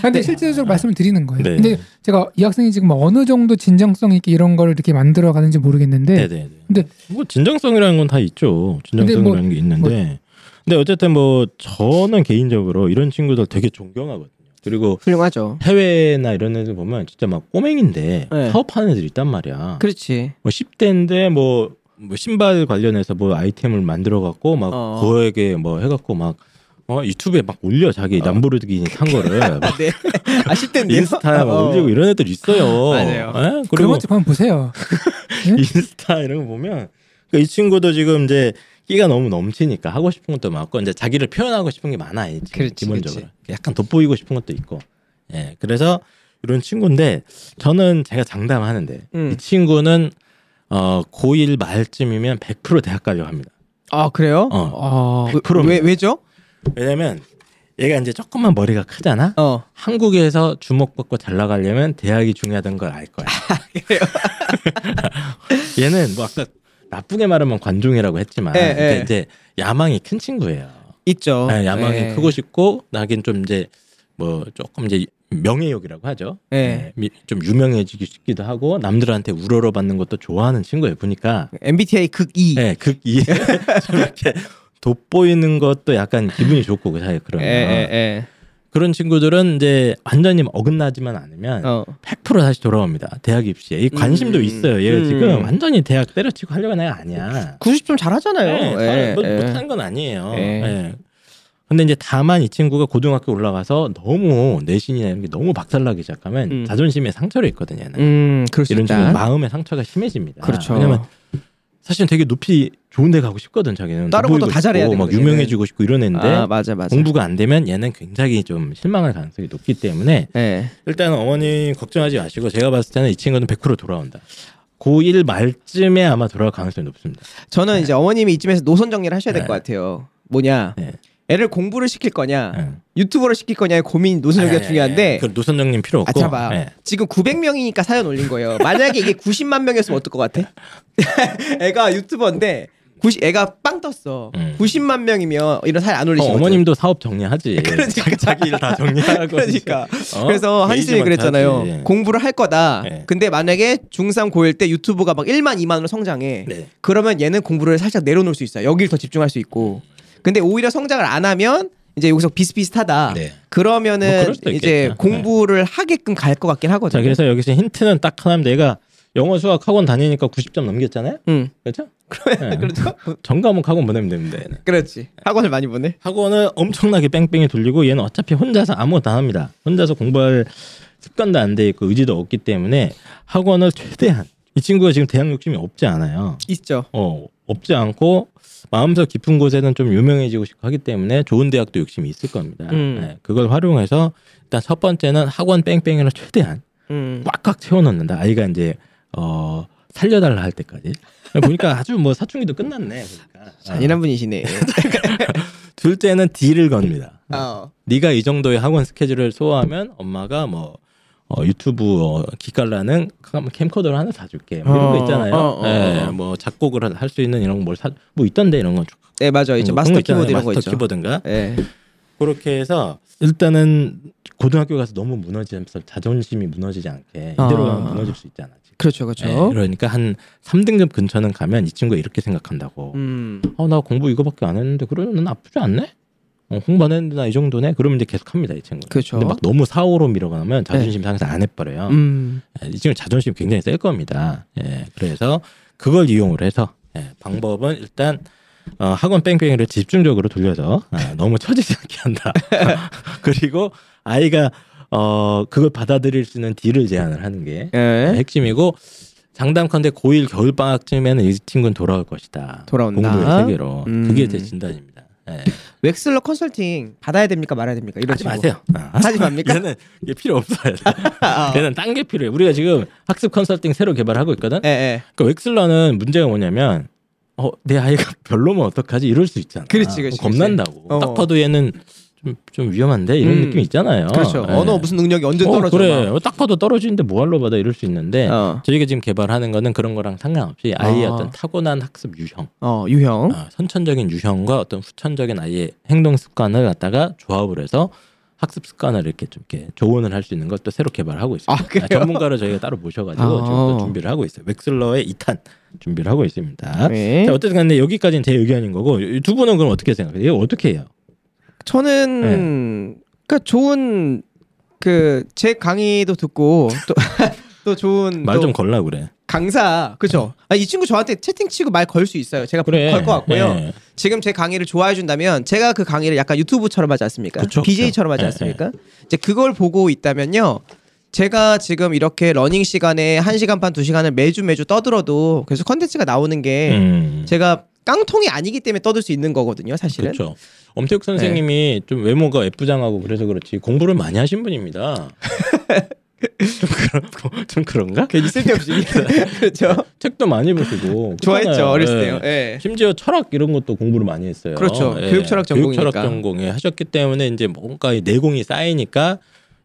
근데 실제적으로 말씀을 드리는 거예요. 네. 근데 제가 이 학생이 지금 어느 정도 진정성 있게 이런 걸 이렇게 만들어 가는지 모르겠는데 네네. 근데 뭐 진정성이라는 건 다 있죠. 진정성이라는 근데 뭐- 게 있는데. 근데 어쨌든 뭐 저는 개인적으로 이런 친구들 되게 존경하거든요. 그리고 훌륭하죠. 해외나 이런 애들 보면 진짜 막 꼬맹인데 네. 사업하는 애들 있단 말이야. 그렇지. 뭐 10대인데 뭐, 뭐 신발 관련해서 뭐 아이템을 만들어 갖고 막 어. 그거에게 뭐 해갖고 막 어, 유튜브에 막 올려 자기 람보르기니 탄 거를 [laughs] 막 네. 아 10대인데요? 인스타에 막 올리고 이런 애들 있어요. 맞아요. 예? 그런 그리고 것좀 한번 보세요. [laughs] 인스타 이런 거 보면 그이 친구도 지금 이제 끼가 너무 넘치니까 하고 싶은 것도 많고 이제 자기를 표현하고 싶은 게 많아 이 친구 그렇지, 기본적으로 약간 돋보이고 싶은 것도 있고 예 그래서 이런 친구인데 저는 제가 장담하는데 음. 이 친구는 어 고1 말쯤이면 100% 대학 가려고 합니다 아 그래요? 어. 아, 100%왜 왜죠? 왜냐면 얘가 이제 조금만 머리가 크잖아 어. 한국에서 주목받고 잘 나가려면 대학이 중요하다는 걸알 거야 [laughs] [laughs] 얘는 뭐 아까 나쁘게 말하면 관종이라고 했지만 예, 근데 예. 이제 야망이 큰 친구예요. 있죠. 네, 야망이 예. 크고 싶고 나긴 좀 이제 뭐 조금 이제 명예욕이라고 하죠. 예. 네, 미- 좀 유명해지고 싶기도 하고 남들한테 우러러 받는 것도 좋아하는 친구예요. 보니까 MBTI 극 E. 네, 극이 좀 이렇게 돋보이는 것도 약간 기분이 좋고 그 사이 예, 그러면 예, 예. 그런 친구들은 이제 완전히 어긋나지만 않으면 어. 100% 다시 돌아옵니다. 대학 입시에 이 관심도 음. 있어요. 얘가 음. 지금 완전히 대학 때려치고 하려고 하는 애가 아니야. 90점 잘하잖아요. 네, 예, 뭐, 예. 못하는 건 아니에요. 예. 예. 근데 이제 다만 이 친구가 고등학교 올라가서 너무 내신이나 이런 게 너무 박살나기 시작하면 음. 자존심에 상처를 있거든요. 얘는. 음, 이런. 친구 마음의 상처가 심해집니다. 그렇죠. 왜냐면 사실 되게 높이 좋은 데 가고 싶거든 자기는. 다른 것도 다 잘해야 싶고 막 유명해지고 싶고 이런 애인데 아, 맞아, 맞아. 공부가 안 되면 얘는 굉장히 좀 실망할 가능성이 높기 때문에 예. 일단 어머니 걱정하지 마시고 제가 봤을 때는 이 친구는 100% 돌아온다. 고1 말쯤에 아마 돌아올 가능성이 높습니다. 저는 이제 어머님이 이쯤에서 노선 정리를 하셔야 될 네. 것 같아요. 뭐냐? 네. 애를 공부를 시킬 거냐, 네. 유튜버를 시킬 거냐의 고민 노선 정리가 아니, 아니, 중요한데 아니, 그 노선정님 필요 아, 없고. 잡아. 예. 지금 900명이니까 사연 올린 거예요. 만약에 이게 90만 명이었으면 어떨 것 같아? [laughs] 애가 유튜버인데 90, 애가 빵 떴어. 음. 90만 명이면 이런 사연 안 어, 올리시거든. 어머님도 사업 정리하지. [laughs] 그러니까. 자기 일 다 정리하고. [laughs] 그러니까. 어? 그래서 한심이 그랬잖아요. 하지. 공부를 할 거다. 네. 근데 만약에 중3 고1 때 유튜브가 막 1만 2만으로 성장해. 네. 그러면 얘는 공부를 살짝 내려놓을 수 있어요. 여기를 더 집중할 수 있고. 근데 오히려 성장을 안 하면 이제 여기서 비슷비슷하다. 네. 뭐 그러면은 수도 이제 있겠다. 공부를 하게끔 갈 것 같긴 하거든요. 자, 그래서 여기서 힌트는 딱 하나면 내가 영어 수학 학원 다니니까 90점 넘겼잖아요. 응. 그렇죠? 네. 그렇죠? 전과목 학원 보내면 됩니다. 얘는. 그렇지. 학원을 많이 보내. 학원을 엄청나게 뺑뺑이 돌리고 얘는 어차피 혼자서 아무것도 안 합니다. 혼자서 공부할 습관도 안 돼 있고 의지도 없기 때문에 학원을 최대한 이 친구가 지금 대학 욕심이 없지 않아요. 있죠. 어, 없지 않고 마음속 깊은 곳에는 좀 유명해지고 싶고 하기 때문에 좋은 대학도 욕심이 있을 겁니다. 음. 네, 그걸 활용해서 일단 첫 번째는 학원 뺑뺑이를 최대한 음. 꽉꽉 채워넣는다. 아이가 이제 어 살려달라 할 때까지. 보니까 아주 뭐 사춘기도 끝났네. 잔인한 분이시네. [laughs] 둘째는 딜을 겁니다. 어. 네가 이 정도의 학원 스케줄을 소화하면 엄마가 뭐 어, 유튜브 어, 기깔나는 캠- 캠코더를 하나 사줄게. 뭐 이런 어, 거 있잖아요. 어, 어, 예, 어. 뭐 작곡을 할 수 있는 이런 걸 사, 뭐 있던데 이런 거. 네 맞아요. 이제 그런 마스터. 키보드 이런 거 마스터 있죠. 키보드인가? 예. 그렇게 해서 일단은 고등학교 가서 너무 무너지면서 자존심이 무너지지 않게 이대로 아. 가면 무너질 수 있잖아. 지금. 그렇죠, 그렇죠. 예, 그러니까 한 3등급 근처는 가면 이 친구가 이렇게 생각한다고. 음. 어, 나 공부 이거밖에 안 했는데 그러면 나쁘지 않네? 어, 공부 안 했는데 나이 정도네? 그러면 이제 계속 합니다, 이 친구. 그렇죠. 근데 막 너무 사오로 밀어가면 자존심 상해서 안 해버려요. 음. 예, 이 친구 자존심 굉장히 셀 겁니다. 예, 그래서 그걸 이용을 해서 예, 방법은 일단 어, 학원 뺑뺑이를 집중적으로 돌려서 아, 너무 처지지 않게 한다. [laughs] 그리고 아이가 어, 그걸 받아들일 수 있는 딜을 제안을 하는 게 예. 핵심이고 장담컨대 고1 겨울 방학쯤에는 이 친구는 돌아올 것이다. 돌아온다. 공부의 세계로. 음. 그게 제 진단입니다. 예. 웩슬러 컨설팅 받아야 됩니까 말아야 됩니까? 이런 하지 친구. 마세요. 아, 하지 맙니까? 얘는 이게 필요 없어요. [laughs] 아, 얘는 딴 게 필요해. 우리가 지금 학습 컨설팅 새로 개발하고 있거든. 예, 예. 그러니까 웩슬러는 문제가 뭐냐면 어, 내 아이가 [laughs] 별로면 어떡하지? 이럴 수 있잖아. 그렇지, 그렇지, 겁난다고. 어. 딱 봐도 얘는 좀, 좀 위험한데 이런 음. 느낌 있잖아요. 그렇죠. 예. 언어 무슨 능력이 언제 어, 떨어져? 그래. 막. 어, 딱 봐도 떨어지는데 뭐하러 받아 이럴 수 있는데 어. 저희가 지금 개발하는 거는 그런 거랑 상관없이 아이의 아. 어떤 타고난 학습 유형, 어, 유형. 어, 선천적인 유형과 어떤 후천적인 아이의 행동 습관을 갖다가 조합을 해서 학습 습관을 이렇게 좀 이렇게 조언을 할 수 있는 것도 새로 개발하고 있습니다. 아, 그래요? 전문가를 저희가 따로 모셔가지고 아. 지금 또 준비를 하고 있어요. 웩슬러의 2탄 준비를 하고 있습니다. 네. 자, 어쨌든 간에 여기까지는 제 의견인 거고 이두 분은 그럼 어떻게 생각해요? 어떻게 해요? 저는 그러니까 좋은 그 제 강의도 듣고 또 [laughs] 또 좋은 말또좀 걸라 그래. 강사 그죠? 아, 이 친구 저한테 채팅 치고 말 걸 수 있어요. 제가 그래. 걸것 같고요. 예. 지금 제 강의를 좋아해 준다면 제가 그 강의를 약간 유튜브처럼 하지 않습니까? 그쵸, BJ처럼 하지 그쵸. 예, 않습니까? 이제 그걸 보고 있다면요. 제가 지금 이렇게 러닝 시간에 1시간 반, 2시간을 매주 매주 떠들어도 그래서 컨텐츠가 나오는 게 음. 제가 깡통이 아니기 때문에 떠들 수 있는 거거든요, 사실은. 그렇죠. 엄태욱 선생님이 좀 외모가 예쁘장하고 그래서 그렇지 공부를 많이 하신 분입니다. [laughs] 좀 그런 좀 그런가? 괜히 쓸데없이. [laughs] 그렇죠. 책도 많이 보시고 좋아했죠. 어렸을 예. 때요. 예. 심지어 철학 이런 것도 공부를 많이 했어요. 그렇죠. 예. 교육 철학 교육 철학 전공이니까. 전공에 하셨기 때문에 이제 뭔가 이 내공이 쌓이니까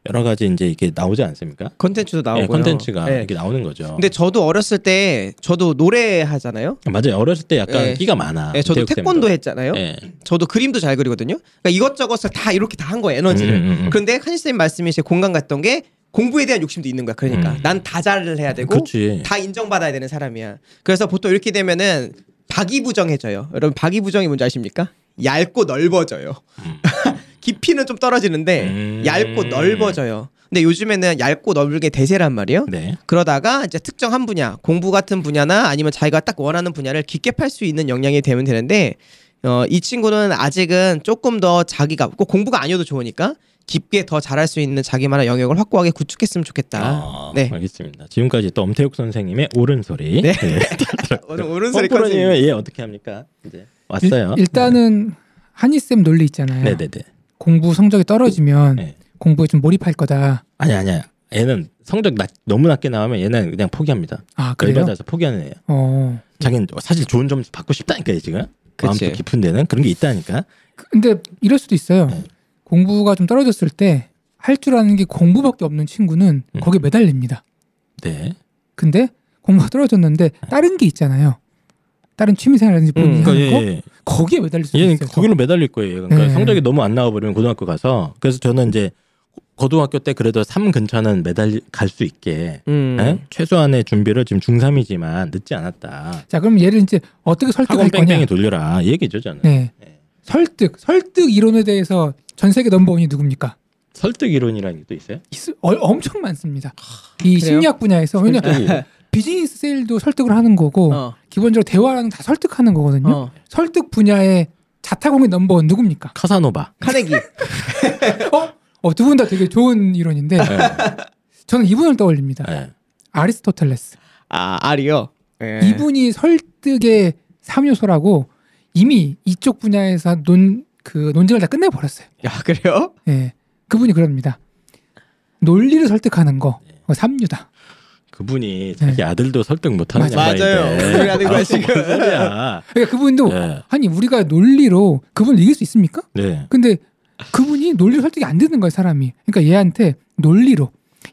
여러 가지 이제 이게 나오지 않습니까? 컨텐츠도 나오고요. 예, 컨텐츠가 예. 이렇게 나오는 거죠. 근데 저도 어렸을 때 저도 노래 하잖아요. 맞아요. 어렸을 때 약간 예. 끼가 많아. 예, 저도 태권도. 했잖아요. 예. 저도 그림도 잘 그리거든요. 그러니까 이것저것을 다 이렇게 다 한 거예요 에너지를. 음, 음, 음. 그런데 한시 쌤 말씀이 제 공감 갔던 게 공부에 대한 욕심도 있는 거야. 그러니까 음. 난다 잘을 해야 되고 그렇지. 다 인정받아야 되는 사람이야. 그래서 보통 이렇게 되면은 박이부정해져요. 여러분 박이부정이 뭔지 아십니까? 얇고 넓어져요. 깊이는 좀 떨어지는데 음. 얇고 넓어져요. 근데 요즘에는 얇고 넓게 대세란 말이에요. 네. 그러다가 이제 특정 한 분야, 공부 같은 분야나 아니면 자기가 딱 원하는 분야를 깊게 팔 수 있는 역량이 되면 되는데 어, 이 친구는 아직은 조금 더 자기가 꼭 공부가 아니어도 좋으니까 깊게 더 잘할 수 있는 자기만의 영역을 확고하게 구축했으면 좋겠다. 아, 네. 알겠습니다. 지금까지 또 엄태욱 선생님의 옳은 소리. 네. 네. [laughs] 오늘 오른손이 홈프로님은 컨셉. 예 어떻게 합니까? 이제 왔어요. 일, 단은 한이 쌤 논리 있잖아요. 네. 네네네. 공부 성적이 떨어지면 네. 공부에 좀 몰입할 거다. 아니 아니야. 얘는 성적 낮, 너무 낮게 나오면 얘는 그냥 포기합니다. 아 그래요? 열받아서 포기하는 애예요. 어. 자기는 사실 좋은 점수 받고 싶다니까 얘 지금. 그치. 깊은 데는 그런 게 있다니까. 근데 이럴 수도 있어요. 네. 공부가 좀 떨어졌을 때 할 줄 아는 게 공부밖에 없는 친구는 음. 거기에 매달립니다. 네. 근데 공부가 떨어졌는데 다른 게 있잖아요. 다른 취미생활이라든지 본인이 음, 하는 거 그러니까 얘, 거 기에 매달릴 얘는 있어요. 거기로 매달릴 거예요. 그러니까 네. 성적이 너무 안 나와버리면 고등학교 가서 그래서 저는 이제 고등학교 때 그래도 3 근처는 매달 갈 수 있게 음. 예? 최소한의 준비를 지금 중3이지만 늦지 않았다. 자 그럼 얘를 이제 어떻게 설득할 학원 거냐? 뺑뺑이 돌려라 이 얘기죠 저는. 네. 네. 설득 설득 이론에 대해서 전 세계 넘버원이 누굽니까? 설득 이론이라는 게 또 있어요? 있- 어, 엄청 많습니다. 이 그래요? 심리학 분야에서 왜냐. 비즈니스 세일도 설득을 하는 거고 어. 기본적으로 대화라는 다 설득하는 거거든요. 어. 설득 분야의 자타공인 넘버원 누굽니까? 카사노바. 카네기. [laughs] 어, 두분 다 되게 좋은 이론인데 네. 저는 이분을 떠올립니다. 네. 아리스토텔레스. 아 알이요. 예. 이분이 설득의 3요소라고 이미 이쪽 분야에서 논 그 논쟁을 다 끝내 버렸어요. 야 그래요? 예. 그분이 그럽니다. 논리를 설득하는 거 네. 그거 삼류다. 그분이 자기 아들도 설득 못하는 맞아요. 맞아요. 우리 아들과 아, 지금. 그러니까 그분도 네. 아니 우리가 논리로 그분을 이길 수 있습니까? 네. 근데 그분이 논리로 설득이 안 되는 거예요, 사람이. 그러니까 얘한테 논리로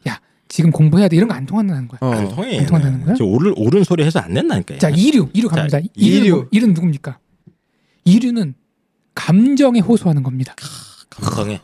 야, 지금 공부해야 돼 이런 거 안 통한다는 거야. 어. 안 통해. 안 통한다는 거야? 지금 옳은, 옳은 소리 해서 안 된다니까. 자 이류 이류 갑니다. 자, 이류 이류. 이류는 누굽니까? 이류는 감정에 호소하는 겁니다. 감성에.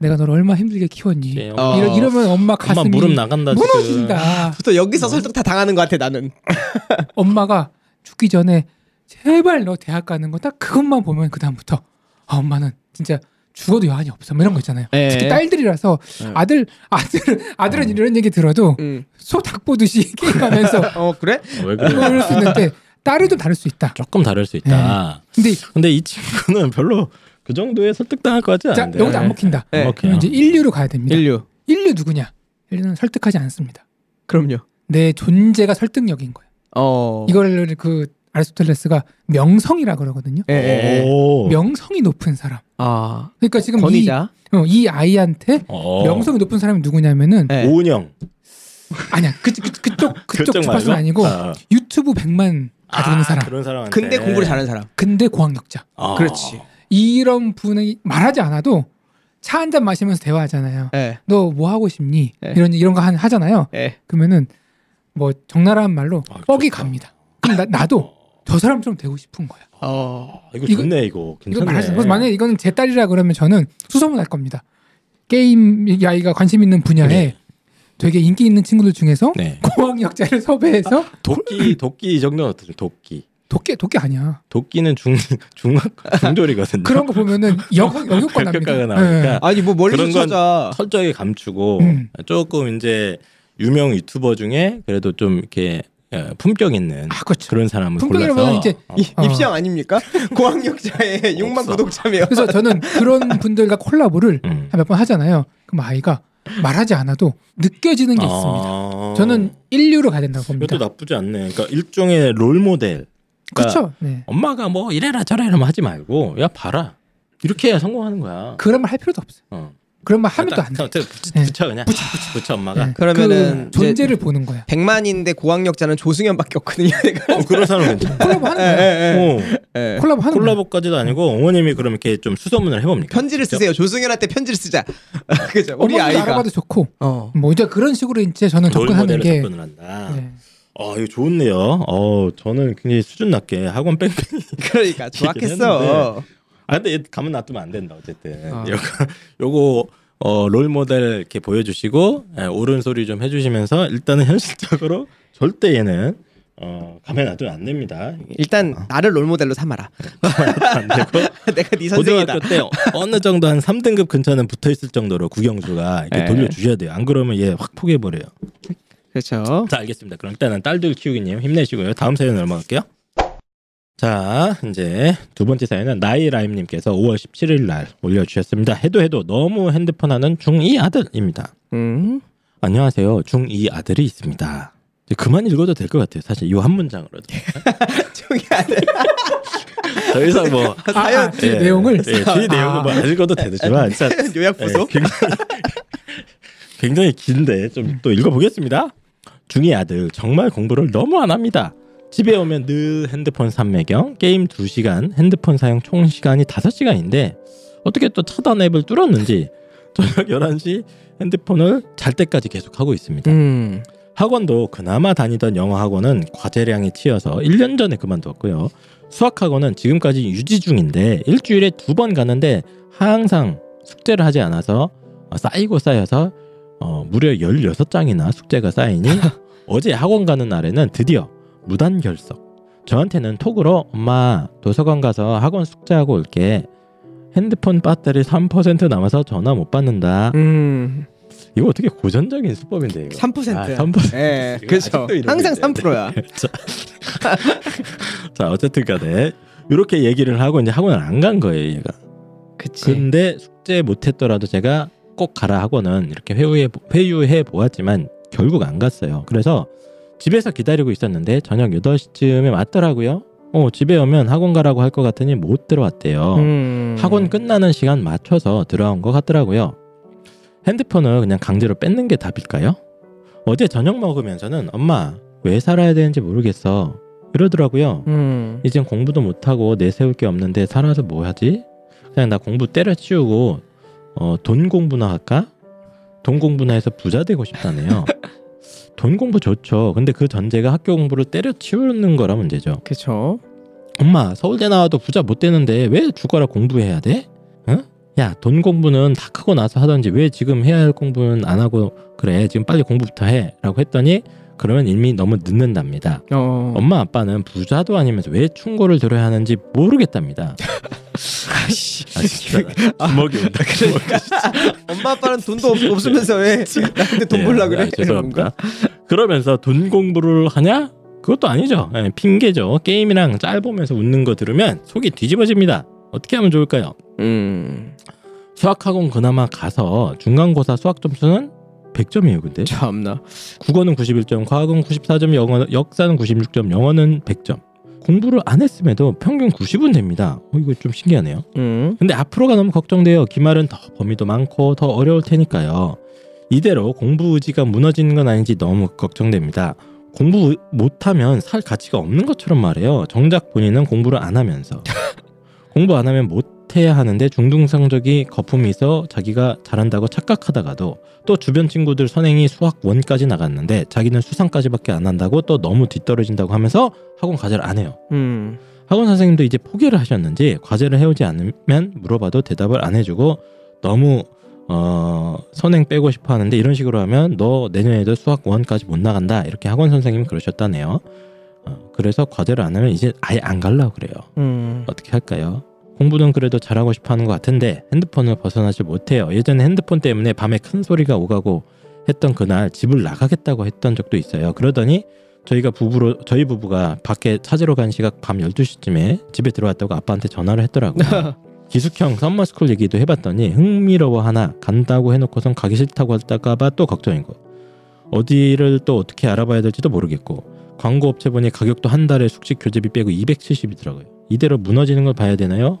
내가 너를 얼마 나 힘들게 키웠니? 이제 어. 이러, 이러면 엄마 가슴이 엄마 무릎 나간다. 무너진다. [laughs] 또 여기서 설득 다 당하는 것 같아 나는. [laughs] 엄마가 죽기 전에 제발 너 대학 가는 거 딱 그것만 보면 그 다음부터 아, 엄마는 진짜 죽어도 여한이 없어. 뭐 이런 거 있잖아요. 예. 특히 딸들이라서 네. 아들 아들은 아들은 이런 얘기 들어도 음. 소닭 보듯이 [laughs] 게임하면서 어 그래? 왜 그래? 그럴 수 있는데 딸은 좀 다를 수 있다. 조금 다를 수 있다. 근데 근데 이 친구는 별로 그 정도에 설득당할 것 같지 자 않은데. 여기도 안 먹힌다. 네. 안 먹혀요. 그럼 이제 인류로 가야 됩니다. 인류. 인류 누구냐? 인류는 설득하지 않습니다. 그럼요. 내 존재가 설득력인 거예요. 어. 이걸 그 아리스토텔레스가 명성이라 그러거든요. 예, 예, 예. 오. 명성이 높은 사람. 아. 그러니까 지금 이, 권위자. 어, 이 아이한테 어. 명성이 높은 사람이 누구냐면은 예. 오은영. 아니야 그, 그, 그쪽 [laughs] 그쪽 그쪽 주파수는 말고? 아니고 아. 유튜브 100만 가지고 있는 사람. 그런 사람한테. 근데 공부를 잘하는 사람. 근데 고학력자. 아. 그렇지. 이런 분이 말하지 않아도 차 한 잔 마시면서 대화하잖아요. 예. 너뭐 하고 싶니? 네. 이런 이런 거 한- 하잖아요. 예. 그러면은 뭐 적나라한 말로 아, 뻑이 좋다. 갑니다. 그럼 나, 나도 저 사람처럼 되고 싶은 거야. 어. 아, 이거 이거- 좋네 이거. 이거 괜찮네. 수 그래서 만약 에 이거는 제 딸이라 그러면 저는 수소문 할 겁니다. 게임 이 아이가 관심 있는 분야에 그래. 되게 인기 있는 친구들 중에서 네. 고학력자를 섭외해서 도끼 도끼 이 정도는 어떠세요? 도끼. 도끼 도끼 아니야. 도끼는 중 [laughs] 중학 중졸이거든요. 그런 거 보면은 역 [laughs] 역효과 납니다. 역효과가 나오니까. 예. 아니 뭐 멀리서 그런 찾아. 철저하게 감추고 음. 조금 이제 유명 유튜버 중에 그래도 좀 이렇게 어, 품격 있는 아 그렇죠. 그런 사람을 품격이라면 골라서 이제 어. 이, 어. 입시형 아닙니까? [laughs] 고학력자의 6만 없어. 구독자며. 그래서 저는 그런 분들과 콜라보를 음. 몇번 하잖아요. 그럼 아이가 말하지 않아도 느껴지는 게 있습니다. 아. 저는 인류로 가야 된다고 봅니다. 이것도 나쁘지 않네. 그러니까 일종의 롤 모델. 그러니까 그렇죠. 네. 엄마가 뭐 이래라 저래라 뭐 하지 말고 야 봐라. 이렇게 해야 성공하는 거야. 그런 말 할 필요도 없어요. 어. 그런 말 하면 또 안 돼. 딱 붙여, 네. 붙여 그냥. 붙여, 엄마가. 네. 그러면은 그 존재를 보는 거야. 100만인데 고학력자는 조승현밖에 없거든요. 어, 그런 사람 괜찮아. 콜라보 하는 예, 거야. 예, 어, 예. 콜라보 하는 거야. 콜라보까지도 아니고 어머님이 그럼 이렇게 좀 수소문을 해봅니까? 편지를 직접? 쓰세요. 조승현한테 편지를 쓰자. [laughs] 그죠? 우리 아이가. 알아봐도 좋고 어. 뭐 이제 그런 식으로 이제 저는 롤 접근하는 게 접근을 한다. 네. 어, 이거 좋네요. 어, 저는 굉장히 수준 낮게 학원 뺑뺑이. [laughs] 그러니까 [laughs] 좋았겠어. 아, 근데 얘 가만 놔두면 안 된다, 어쨌든. 어. 요거, 요거, 어, 롤 모델 이렇게 보여주시고, 예, 옳은 소리 좀 해주시면서, 일단은 현실적으로 절대 얘는, 어, 가만 놔두면 안 됩니다. 일단 나를 롤 모델로 삼아라. 안 되고, [laughs] 내가 네 선생이다. 고등학교 때 어느 정도 한 3등급 근처는 붙어 있을 정도로 구경수가 이렇게 네. 돌려 주셔야 돼요. 안 그러면 얘 확 포기해 버려요. 그렇죠. 자, 알겠습니다. 그럼 일단은 딸들 키우기님 힘내시고요. 다음 사연 넘어갈게요. 자, 이제 두 번째 사연은 나이라임님께서 5월 17일 날 올려주셨습니다. 해도 해도 너무 핸드폰 하는 중2 아들입니다. 음. 안녕하세요. 중2 아들이 있습니다. 그만 읽어도 될 것 같아요. 사실 이 한 문장으로도. 저기 아들. 더 이상 뭐 아, 사연 아, 뒤에 내용을 예, 뒤 내용은 뭐안 읽어도 되지만 요약 보소. 예, 굉장히, 굉장히 긴데 좀 또 읽어보겠습니다. 중2 아들 정말 공부를 너무 안 합니다. 집에 오면 늘 핸드폰 삼매경 게임 2시간 핸드폰 사용 총 시간이 5시간인데 어떻게 또 차단 앱을 뚫었는지 저녁 [laughs] 11시 핸드폰을 잘 때까지 계속 하고 있습니다. 음. 학원도 그나마 다니던 영어 학원은 과제량이 치여서 1년 전에 그만두었고요. 수학 학원은 지금까지 유지 중인데 일주일에 두 번 가는데 항상 숙제를 하지 않아서 어, 쌓이고 쌓여서 어, 무려 16장이나 숙제가 쌓이니 [laughs] 어제 학원 가는 날에는 드디어 무단 결석. 저한테는 톡으로 엄마 도서관 가서 학원 숙제하고 올게. 핸드폰 배터리 3% 남아서 전화 못 받는다. 음. 이거 어떻게 고전적인 수법인데 이거. 3%. 아, 3%. 예. 그렇죠. 항상 있네. 3%야. [laughs] 자, 자, 어쨌든 간에 이렇게 얘기를 하고 이제 학원을 안 간 거예요, 얘가. 그치. 근데 숙제 못 했더라도 제가 꼭 가라 학원은 이렇게 회유해 회유해 보았지만 결국 안 갔어요. 그래서 집에서 기다리고 있었는데 저녁 8시쯤에 왔더라고요. 어, 집에 오면 학원 가라고 할 것 같으니 못 들어왔대요. 음. 학원 끝나는 시간 맞춰서 들어온 것 같더라고요. 핸드폰을 그냥 강제로 뺏는 게 답일까요? 어제 저녁 먹으면서는 엄마 왜 살아야 되는지 모르겠어 이러더라고요. 음. 이젠 공부도 못하고 내세울 게 없는데 살아서 뭐 하지? 그냥 나 공부 때려치우고 어, 돈 공부나 할까? 돈 공부나 해서 부자 되고 싶다네요. [laughs] 돈 공부 좋죠. 근데 그 전제가 학교 공부를 때려치우는 거라 문제죠. 그쵸. 엄마 서울대 나와도 부자 못 되는데 왜 죽어라 공부해야 돼? 응? 야돈 공부는 다 크고 나서 하던지 왜 지금 해야 할 공부는 안 하고 그래 지금 빨리 공부부터 해라고 했더니 그러면 이미 너무 늦는답니다. 어. 엄마 아빠는 부자도 아니면서 왜 충고를 들어야 하는지 모르겠답니다. 아씨. 아, 진짜 주먹이 온다. 엄마 아빠는 돈도 없, 없으면서 왜 나한테 돈 벌라 그래? 아, 죄송합니다. 그러면서 돈 공부를 하냐? 그것도 아니죠. 예, 핑계죠. 게임이랑 짤 보면서 웃는 거 들으면 속이 뒤집어집니다. 어떻게 하면 좋을까요? 음. 수학학원 그나마 가서 중간고사 수학 점수는 100점이에요. 근데 참나. 국어는 91점, 과학은 94점, 영어 역사는 96점, 영어는 100점. 공부를 안 했음에도 평균 90은 됩니다. 어, 이거 좀 신기하네요. 음. 근데 앞으로가 너무 걱정돼요. 기말은 더 범위도 많고 더 어려울 테니까요. 이대로 공부 의지가 무너지는 건 아닌지 너무 걱정됩니다. 공부 못하면 살 가치가 없는 것처럼 말해요. 정작 본인은 공부를 안 하면서 [laughs] 공부 안 하면 못 해야 하는데 중등 성적이 거품이 있어 자기가 잘한다고 착각하다가도 또 주변 친구들 선행이 수학 원까지 나갔는데 자기는 수상까지밖에 안 한다고 또 너무 뒤떨어진다고 하면서 학원 과제를 안 해요. 음. 학원 선생님도 이제 포기를 하셨는지 과제를 해오지 않으면 물어봐도 대답을 안 해주고 너무 어 선행 빼고 싶어 하는데 이런 식으로 하면 너 내년에도 수학 one까지 못 나간다 이렇게 학원 선생님 그러셨다네요. 어, 그래서 과제를 안 하면 이제 아예 안 갈라 그래요. 음. 어떻게 할까요? 공부는 그래도 잘하고 싶어 하는 것 같은데 핸드폰을 벗어나지 못해요. 예전에 핸드폰 때문에 밤에 큰 소리가 오가고 했던 그날 집을 나가겠다고 했던 적도 있어요. 그러더니 저희가 부부로 저희 부부가 밖에 찾으러 간 시각 밤 12시쯤에 집에 들어왔다고 아빠한테 전화를 했더라고요. [laughs] 기숙형 summer school 얘기도 해봤더니 흥미로워 하나 간다고 해놓고선 가기 싫다고 할까봐 또 걱정이고 어디를 또 어떻게 알아봐야 될지도 모르겠고 광고 업체 보니 가격도 한 달에 숙식 교재비 빼고 270이더라고요. 이대로 무너지는 걸 봐야 되나요?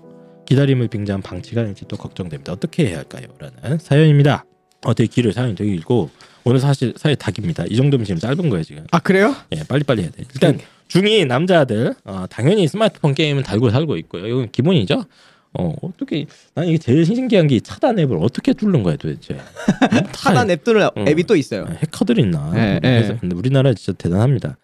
기다림을 빙자한 방치가 아닐지 또 걱정됩니다. 어떻게 해야 할까요? 라는 사연입니다. 어, 되게 길을 사연이 되게 길고 오늘 사실 사연 닭입니다. 이 정도면 지금 짧은 거예요 지금. 아 그래요? 예, 빨리 빨리 해야 돼. 일단 중이 남자들 어, 당연히 스마트폰 게임은 달고 살고 있고요. 이건 기본이죠. 어, 어떻게 난 이게 제일 신기한 게이 차단 앱을 어떻게 뚫는 거야 도대체. [laughs] 차단 앱들은 어. 앱이 또 있어요. 해커들이 있나? 예, 예. 그래서 근데 우리나라 진짜 대단합니다.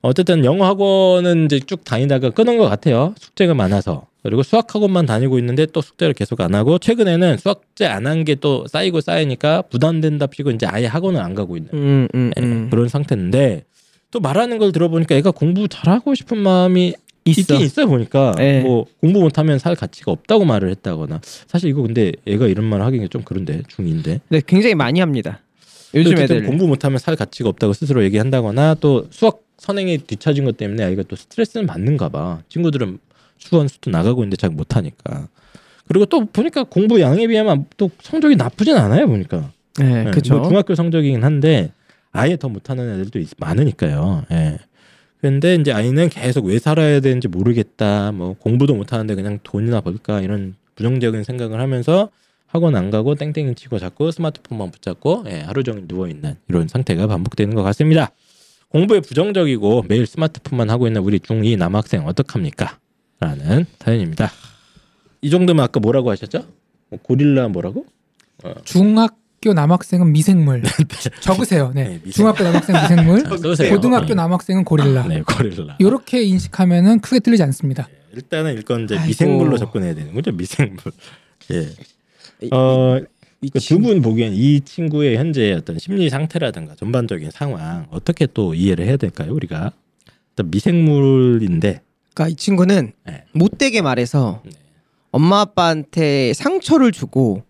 어쨌든 영어 학원은 이제 쭉 다니다가 끊은 것 같아요. 숙제가 많아서. 그리고 수학 학원만 다니고 있는데 또 숙제를 계속 안 하고 최근에는 수학제 안 한 게 또 쌓이고 쌓이니까 부담된답시고 이제 아예 학원을 안 가고 있는 음, 음, 예, 음. 그런 상태인데 또 말하는 걸 들어보니까 애가 공부 잘하고 싶은 마음이 있어. 있긴 있어 보니까 예. 뭐 공부 못하면 살 가치가 없다고 말을 했다거나 사실 이거 근데 애가 이런 말을 하기가 좀 그런데 중인데 네, 굉장히 많이 합니다. 요즘 애들. 공부 못하면 살 가치가 없다고 스스로 얘기한다거나 또 수학 선행에 뒤처진 것 때문에 아이가 또 스트레스는 받는가 봐 친구들은 수원 수도 나가고 있는데 잘 못하니까 그리고 또 보니까 공부 양에 비하면 또 성적이 나쁘진 않아요 보니까 네, 예, 그렇죠. 뭐 중학교 성적이긴 한데 아예 더 못하는 애들도 있- 많으니까요. 예. 근데 이제 아이는 계속 왜 살아야 되는지 모르겠다. 뭐 공부도 못하는데 그냥 돈이나 벌까 이런 부정적인 생각을 하면서 학원 안 가고 땡땡이 치고 자꾸 스마트폰만 붙잡고 예, 하루 종일 누워 있는 이런 상태가 반복되는 것 같습니다. 공부에 부정적이고 매일 스마트폰만 하고 있는 우리 중2 남학생 어떡합니까? 라는 사연입니다. 이 정도면 아까 뭐라고 하셨죠? 뭐 고릴라 뭐라고? 중학교 남학생은 미생물. [laughs] 적으세요. 네. 네, 미생물. 중학교 남학생 미생물. 자. 고등학교 네. 남학생은 고릴라. 네, 고릴라. 이렇게 인식하면은 크게 틀리지 않습니다. 일단은 일건 이제 아이고. 미생물로 접근해야 되는 거죠. 미생물. 예. 어, 두분 보기엔 이 친구의 현재 어떤 심리 상태라든가 전반적인 상황 어떻게 또 이해를 해야 될까요? 우리가 일단 미생물인데 그러니까 이 친구는 네. 못되게 말해서 네. 엄마 아빠한테 상처를 주고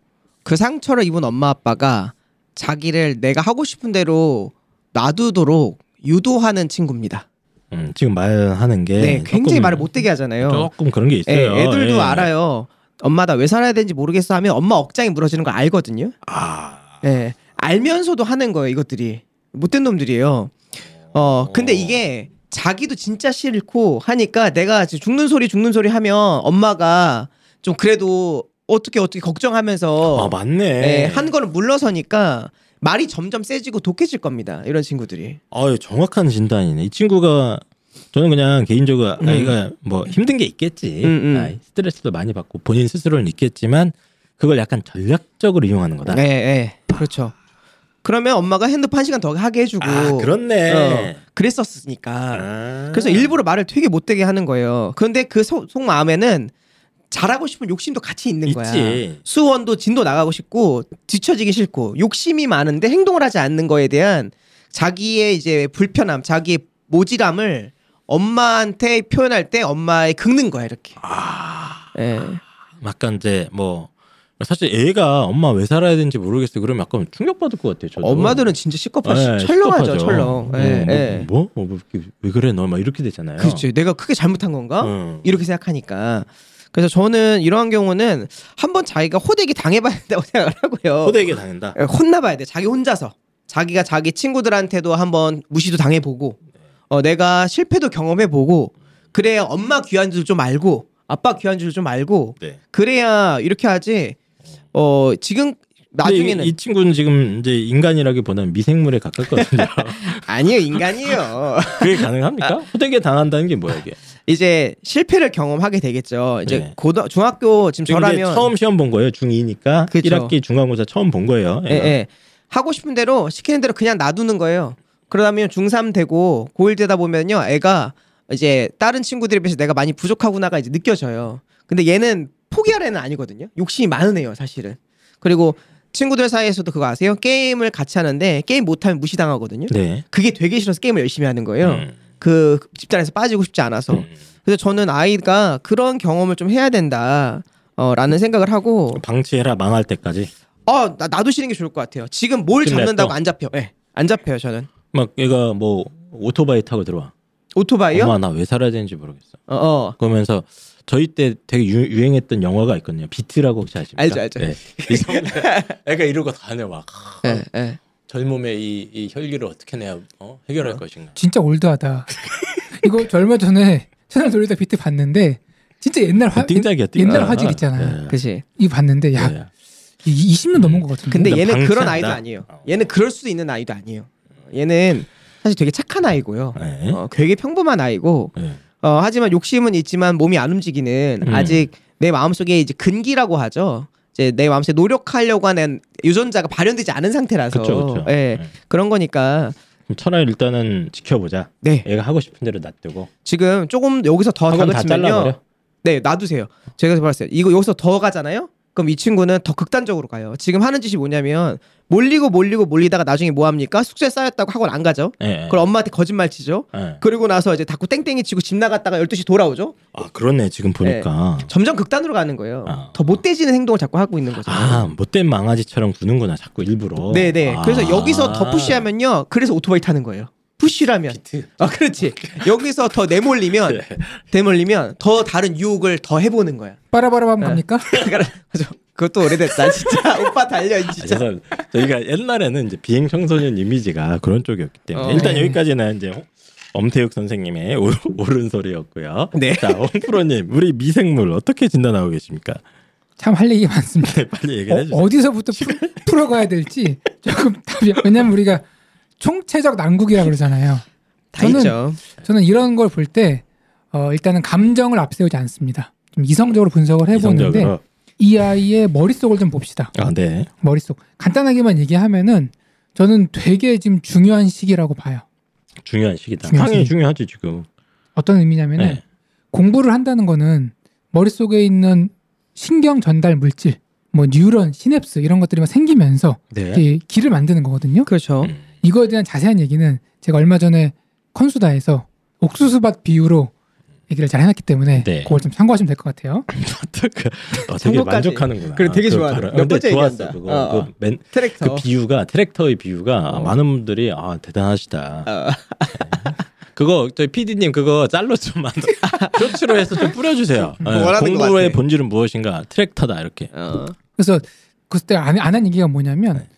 그 상처를 입은 엄마 아빠가 자기를 내가 하고 싶은 대로 놔두도록 유도하는 친구입니다. 음, 지금 말하는 게 네, 굉장히 조금- 말을 못되게 하잖아요. 조금 그런 게 예, 있어요. 애들도 예. 알아요. 엄마 나 왜 살아야 되는지 모르겠어 하면 엄마 억장이 무너지는 걸 알거든요. 아, 예. 알면서도 하는 거예요, 이것들이. 못된 놈들이에요. 어, 근데 이게 자기도 진짜 싫고 하니까 내가 죽는 소리 죽는 소리 하면 엄마가 좀 그래도 어떻게 어떻게 걱정하면서 아 맞네. 예, 한 거는 물러서니까 말이 점점 세지고 독해질 겁니다. 이런 친구들이. 아유 정확한 진단이네. 이 친구가 저는 그냥 개인적으로 음. 아이가 뭐 힘든 게 있겠지. 음, 음. 아이, 스트레스도 많이 받고 본인 스스로는 있겠지만 그걸 약간 전략적으로 이용하는 거다. 예, 예. 그렇죠. 그러면 엄마가 핸드폰 한 시간 더 하게 해주고 아, 그렇네. 어, 그랬었으니까 아. 그래서 일부러 말을 되게 못되게 하는 거예요. 그런데 그속 마음에는 잘하고 싶은 욕심도 같이 있는 거야. 있지. 수원도 진도 나가고 싶고 뒤처지기 싫고 욕심이 많은데 행동을 하지 않는 거에 대한 자기의 이제 불편함, 자기의 모질함을 엄마한테 표현할 때 엄마에 긁는 거야 이렇게. 아. 예. 약간 이제 뭐 사실 애가 엄마 왜 살아야 되는지 모르겠어요. 그러면 약간 충격받을 것 같아요. 저도. 엄마들은 진짜 시커파 네, 철렁하죠. 철렁. 어, 예, 뭐, 예. 뭐, 뭐, 뭐, 왜 그래 너 막 이렇게 되잖아요. 그렇죠. 내가 크게 잘못한 건가? 어. 이렇게 생각하니까. 그래서 저는 이러한 경우는 한번 자기가 호되게 당해봐야 된다고 [laughs] 생각을 하고요. 호되게 당한다. 예, 혼나봐야 돼. 자기 혼자서. 자기가 자기 친구들한테도 한번 무시도 당해보고, 어, 내가 실패도 경험해보고, 그래야 엄마 귀한 줄 좀 알고, 아빠 귀한 줄 좀 알고, 네. 그래야 이렇게 하지. 어, 지금 나중에는 이, 이 친구는 지금 이제 인간이라기보다는 미생물에 가깝거든요. [laughs] 아니에요, 인간이에요. [laughs] 그게 가능합니까? 호되게 당한다는 게 뭐야 이게? 이제 실패를 경험하게 되겠죠. 이제 네. 고등 중학교 지금 지금 저라면 처음 시험 본 거예요. 중2니까 그쵸. 1학기 중간고사 처음 본 거예요. 예, 예. 하고 싶은 대로 시키는 대로 그냥 놔두는 거예요. 그러다면 중3 되고 고1 되다 보면요. 애가 이제 다른 친구들에 비해서 내가 많이 부족하구나가 이제 느껴져요. 근데 얘는 포기할 애는 아니거든요. 욕심이 많은 애예요, 사실은. 그리고 친구들 사이에서도 그거 아세요? 게임을 같이 하는데 게임 못하면 무시당하거든요. 네. 그게 되게 싫어서 게임을 열심히 하는 거예요. 음. 그 집단에서 빠지고 싶지 않아서. 음. 그래서 저는 아이가 그런 경험을 좀 해야 된다. 어, 라는 생각을 하고 방치해라 망할 때까지. 어, 나, 놔두시는 게 좋을 것 같아요. 지금 뭘? 잡는다고 안 잡혀. 예. 안 잡혀요, 저는. 막 얘가 뭐 오토바이 타고 들어와. 오토바이요? 엄마 나 왜 살아야 되는지 모르겠어. 어, 어. 그러면서 저희 때 되게 유, 유행했던 영화가 있거든요. 비트라고 혹시 아십니까? 알죠, 알죠. 네. [laughs] [laughs] 애가 이러고 다녀 막 예, 예. 젊음의 이, 이 혈기를 어떻게 내야 어? 해결할 것인가. 진짜 올드하다. [laughs] 이거 저 얼마 전에 채널 돌리다 비트 봤는데 진짜 옛날 화 띵작이야, 띵작. 옛날 화질 있잖아요. 네. 그치. 이거 봤는데 야 네. 이 20년 넘은 것 같은데. 근데 그러니까 얘는 그런 방치한다? 아이도 아니에요. 얘는 그럴 수도 있는 아이도 아니에요. 얘는 사실 되게 착한 아이고요. 네. 어, 되게 평범한 아이고 네. 어, 하지만 욕심은 있지만 몸이 안 움직이는 음. 아직 내 마음속에 이제 근기라고 하죠. 이제 내 마음속에 노력하려고 하는 유전자가 발현되지 않은 상태라서 그쵸, 그쵸. 예, 네. 그런 거니까 차라리 일단은 지켜보자. 네 얘가 하고 싶은 대로 놔두고. 지금 조금 여기서 더 학원 다 다그치면요 잘라버려. 네 놔두세요 제가 말했어요 이거 여기서 더 가잖아요 그럼 이 친구는 더 극단적으로 가요 지금 하는 짓이 뭐냐면 몰리고 몰리고 몰리다가 나중에 뭐 합니까 숙제 쌓였다고 학원 안 가죠 예. 그럼 엄마한테 거짓말 치죠 예. 그리고 나서 이제 자꾸 땡땡이 치고 집 나갔다가 12시 돌아오죠 아 그렇네 지금 보니까. 점점 극단으로 가는 거예요 아. 더 못돼지는 행동을 자꾸 하고 있는 거죠 아 못된 망아지처럼 구는구나 자꾸 일부러. 네 네 아. 그래서 여기서 더 푸시하면요 그래서 오토바이 타는 거예요 푸시라면 비트. 아 그렇지 여기서 더 내몰리면 [laughs] 네. 내몰리면 더 다른 유혹을 더 해보는 거야 빠라바라밤 네. 갑니까? [laughs] 그것도 오래됐다 진짜 [laughs] 오빠 달려 아, 진짜 죄송. 저희가 옛날에는 이제 비행 청소년 이미지가 그런 쪽이었기 때문에 어. 일단 네. 여기까지는 이제 엄태욱 선생님의 오, 옳은 소리였고요. 네. 자, 홍프로님, 우리 미생물 어떻게 진단하고 계십니까? 참할 얘기 많습니다. 네, 빨리 얘기해 주세요. 어, 디서부터 풀 어가야 될지 조금 답이 왜냐면 우리가 총체적 난국이라 그러잖아요. 다 저는- 있죠 저는 이런 걸 볼 때 어, 일단은 감정을 앞세우지 않습니다. 좀 이성적으로 분석을 해보는데 이성적으로. 이 아이의 머릿속을 좀 봅시다. 아, 네. 머릿속 간단하게만 얘기하면은 저는 되게 지금 중요한 시기라고 봐요. 중요한 시기다. 중요한 당연히 시기. 중요하지 지금. 어떤 의미냐면은 네. 공부를 한다는 거는 머릿속에 있는 신경 전달 물질, 뭐 뉴런, 시냅스 이런 것들이 막 생기면서 네. 길을 만드는 거거든요. 그렇죠 음. 이거에 대한 자세한 얘기는 제가 얼마 전에 컨수다에서 옥수수밭 비유로 얘기를 잘 해놨기 때문에 네. 그걸 좀 참고하시면 될 것 같아요. [laughs] 어떻게 어, 되게. 만족하는구나. 그래, 되게 그. 바로- 몇 번째 좋았어. 얘기한다. 그거 어, 어. 그, 맨, 트랙터 그 비유가 트랙터의 비유가 어. 많은 분들이 아 대단하시다. 어. 그거 저희 PD님 그거 짤로 좀 만들 [laughs] 쇼츠로 해서 좀 뿌려주세요. 것 공부의 같아. 본질은 무엇인가 트랙터다 이렇게. 어. 그래서 그때 안, 안한 얘기가 뭐냐면 네.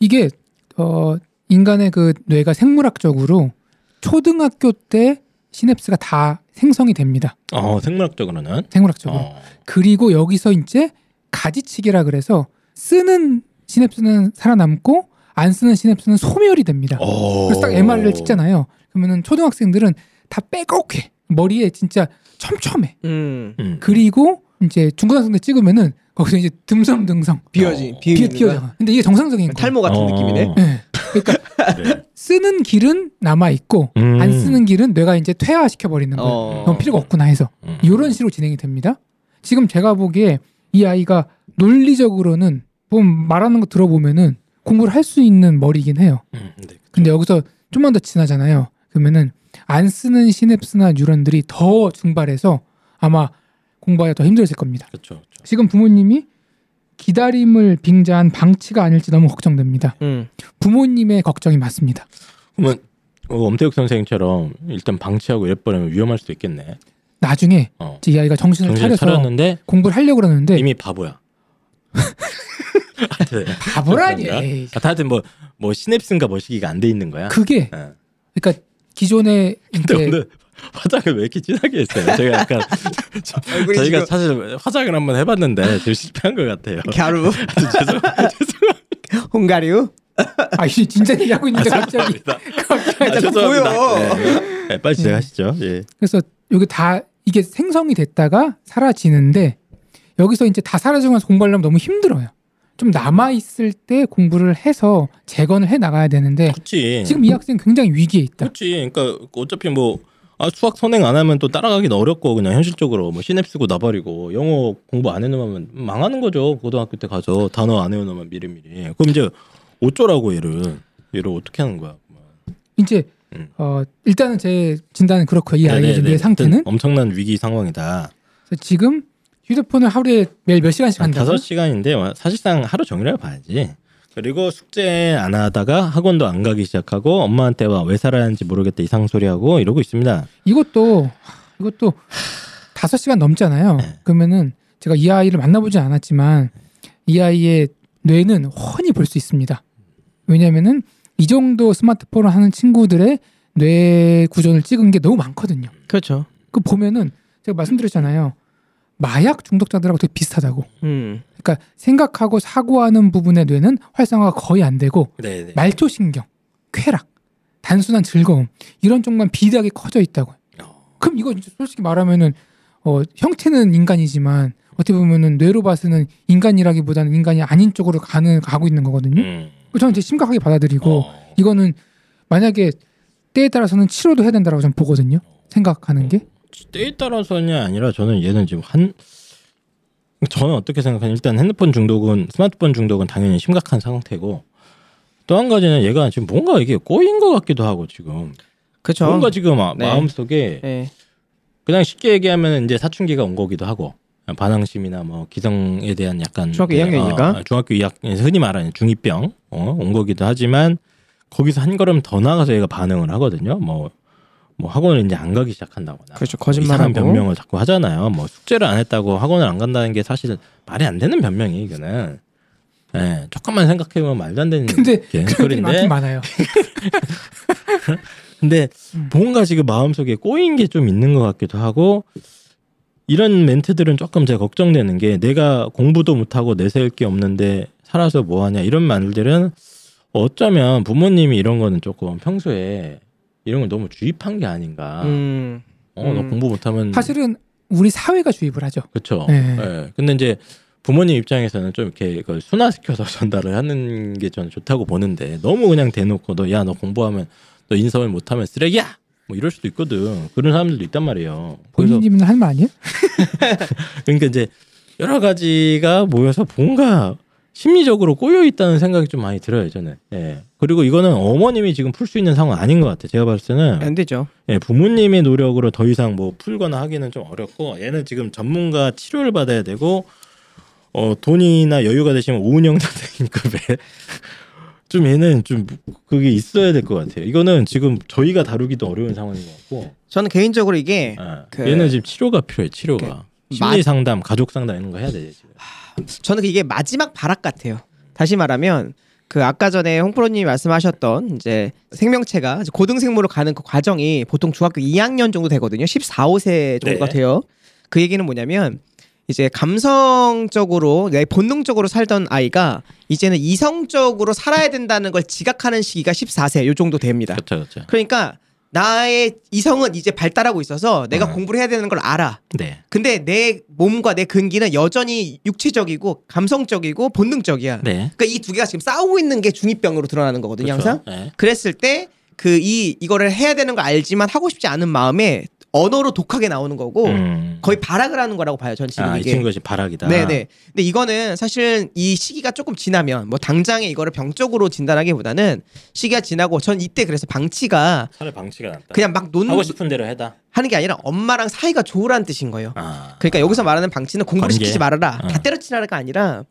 이게 어 인간의 그 뇌가 생물학적으로 초등학교 때 시냅스가 다 생성이 됩니다. 어 생물학적으로는. 생물학적으로. 어. 그리고 여기서 이제 가지치기라 그래서 쓰는 시냅스는 살아남고 안 쓰는 시냅스는 소멸이 됩니다. 어. 그래서 딱 MRI를 찍잖아요. 그러면은 초등학생들은 다 빼곡해. 머리에 진짜 촘촘해. 음. 음. 그리고 이제 중고등학생들 찍으면은 거기서 이제 듬성듬성 비어지 비어 비어 튀어져. 근데 이게 정상적인 거. 탈모 같은 어. 느낌이네. 네. 그러니까 그래. [laughs] 쓰는 길은 남아 있고 음. 안 쓰는 길은 뇌가 이제 퇴화시켜 버리는 거예요. 어. 그럼 필요가 없구나 해서 음. 이런 식으로 진행이 됩니다. 지금 제가 보기에 이 아이가 논리적으로는 뭐 말하는 거 들어보면은 공부를 할 수 있는 머리긴 해요. 음, 네. 근데 여기서 좀만 더 지나잖아요. 그러면은 안 쓰는 시냅스나 뉴런들이 더 증발해서 아마 공부하기가 더 힘들어질 겁니다. 그렇죠. 그렇죠. 지금 부모님이 기다림을 빙자한 방치가 아닐지 너무 걱정됩니다. 음. 부모님의 걱정이 맞습니다. 그러면 어, 엄태욱 선생처럼 일단 방치하고 이래버리면 위험할 수도 있겠네. 나중에 어. 이 아이가 정신을, 정신을 차려서 차렸는데 공부를 하려고 그러는데 이미 바보야. [laughs] 바보라니. 아, 하여튼 뭐, 뭐 시냅스인가 뭐 시기가 안 돼 있는 거야. 그게 예. 그러니까 기존에 근데 이제 오늘 [laughs] 화장을 왜 이렇게 진하게 했어요? 제가 약간 [laughs] 저희가 지금 사실 화장을 한번 해봤는데 좀 실패한 것 같아요. 갸루 [laughs] 죄송, 죄송. 홍가류 아 진짜 얘기하고 있는데 갑자기 죄송합니다. 갑자기 아, 죄송합니다. 보여. 네. 네, 빨리 진행하시죠. 예. 그래서 여기 다 이게 생성이 됐다가 사라지는데 여기서 이제 다 사라지고 나서 공부하려면 너무 힘들어요. 좀 남아 있을 때 공부를 해서 재건을 해 나가야 되는데 그렇지. 지금 이 학생 굉장히 위기에 있다. 그렇지. 그러니까 어차피 뭐 아, 수학 선행 안 하면 또 따라가기는 어렵고 그냥 현실적으로 뭐 시냅스고 나발이고 영어 공부 안 해놓으면 망하는 거죠. 고등학교 때 가서 단어 안 해놓으면 미리미리. 그럼 이제 어쩌라고 얘를 얘를 어떻게 하는 거야? 이제 음. 어 일단은 제 진단은 그렇고 이 아이의 뇌 상태는 엄청난 위기 상황이다. 지금 휴대폰을 하루에 매일 몇 시간씩 한 한다고? 다섯 시간인데 사실상 하루 종일이라고 봐야지. 그리고 숙제 안 하다가 학원도 안 가기 시작하고 엄마한테 와 왜 살아야 하는지 모르겠다 이상 소리 하고 이러고 있습니다. 이것도 이것도 다섯 시간 넘잖아요. 네. 그러면은 제가 이 아이를 만나보지 않았지만 이 아이의 뇌는 훤히 볼 수 있습니다. 왜냐면은 이 정도 스마트폰을 하는 친구들의 뇌 구조를 찍은 게 너무 많거든요. 그렇죠. 그 보면은 제가 말씀드렸잖아요. 마약 중독자들하고 되게 비슷하다고. 음. 그러니까 생각하고 사고하는 부분의 뇌는 활성화가 거의 안 되고 네네. 말초 신경, 쾌락, 단순한 즐거움 이런 쪽만 비대하게 커져 있다고요. 그럼 이거 솔직히 말하면은 어, 형태는 인간이지만 어떻게 보면은 뇌로 봐서는 인간이라기보다는 인간이 아닌 쪽으로 가는 가고 있는 거거든요. 음. 저는 이제 심각하게 받아들이고 어. 이거는 만약에 때에 따라서는 치료도 해야 된다고 저는 보거든요. 생각하는 게 때에 따라서냐 아니라 저는 얘는 지금 한 저는 어떻게 생각하냐 일단 핸드폰 중독은 스마트폰 중독은 당연히 심각한 상태고 또 한 가지는 얘가 지금 뭔가 이게 꼬인 것 같기도 하고 지금 그렇죠. 뭔가 지금 마, 네. 마음속에 네. 그냥 쉽게 얘기하면 이제 사춘기가 온 거기도 하고 반항심이나 뭐 기성에 대한 약간 중학교 그, 2학년이니까? 어, 중학교 2학년 흔히 말하는 중이병 어, 온 거기도 하지만 거기서 한 걸음 더 나가서 얘가 반응을 하거든요. 뭐, 뭐 학원을 이제 안 가기 시작한다거나 그렇죠. 뭐 거짓말하고. 변명을 자꾸 하잖아요. 뭐 숙제를 안 했다고 학원을 안 간다는 게 사실 말이 안 되는 변명이 이거는. 예, 조금만 생각해보면 말도 안 되는 근데 소리인데 많아요. [laughs] 근데 음. 뭔가 지금 마음속에 꼬인 게 좀 있는 것 같기도 하고 이런 멘트들은 조금 제가 걱정되는 게 내가 공부도 못하고 내세울 게 없는데 살아서 뭐하냐 이런 말들은 어쩌면 부모님이 이런 거는 조금 평소에 이런 걸 너무 주입한 게 아닌가. 음. 어, 너 음. 공부 못하면 사실은 우리 사회가 주입을 하죠. 그렇죠. 네. 예. 근데 이제 부모님 입장에서는 좀 이렇게 그걸 순화시켜서 [laughs] 전달을 하는 게 저는 좋다고 보는데 너무 그냥 대놓고 너 야 너 공부하면 너 인성을 못하면 쓰레기야 뭐 이럴 수도 있거든 그런 사람들도 있단 말이에요. 본인님은 하는 말 아니에요? [laughs] 그러니까 이제 여러 가지가 모여서 뭔가 심리적으로 꼬여 있다는 생각이 좀 많이 들어요 저는. 예. 그리고 이거는 어머님이 지금 풀 수 있는 상황 아닌 것 같아. 요 제가 봤을 때는 안 되죠. 예, 부모님의 노력으로 더 이상 뭐 풀거나 하기는 좀 어렵고 얘는 지금 전문가 치료를 받아야 되고 어 돈이나 여유가 되시면 오은영 선생님급의 [laughs] 좀 얘는 좀 그게 있어야 될 것 같아요. 이거는 지금 저희가 다루기도 어려운 상황인 것 같고 저는 개인적으로 이게 예, 그- 얘는 지금 치료가 필요해 치료가 그 심리 상담, 가족 상담 이런 거 해야 돼 지금. 저는 이게 마지막 발악 같아요. 다시 말하면 그 아까 전에 홍프로님이 말씀하셨던 이제 생명체가 고등생물로 가는 그 과정이 보통 중학교 2학년 정도 되거든요. 14, 5세 정도가 네. 돼요. 그 얘기는 뭐냐면 이제 감성적으로 내 본능적으로 살던 아이가 이제는 이성적으로 살아야 된다는 걸 지각하는 시기가 14세 요 정도 됩니다. 그렇죠, 그렇죠. 그러니까 나의 이성은 이제 발달하고 있어서 내가 어. 공부를 해야 되는 걸 알아. 네. 근데 내 몸과 내 근기는 여전히 육체적이고 감성적이고 본능적이야. 네. 그러니까 이 두 개가 지금 싸우고 있는 게 중이병으로 드러나는 거거든요, 그렇죠. 항상. 네. 그랬을 때 그 이 이거를 해야 되는 걸 알지만 하고 싶지 않은 마음에 언어로 독하게 나오는 거고 음. 거의 발악을 하는 거라고 봐요, 전 지금 아, 이 이게. 친구가 지금 바락이다. 네네. 근데 이거는 사실 이 시기가 조금 지나면 뭐 당장에 이거를 병적으로 진단하기보다는 시기가 지나고 전 이때 그래서 방치가 차라리 방치가 낫다. 그냥 막 논, 하고 싶은 대로 해다. 하는 게 아니라 엄마랑 사이가 좋으라는 뜻인 거예요. 아. 그러니까 여기서 말하는 방치는 공부를 관계? 시키지 말아라. 어. 다 때려치라가 아니라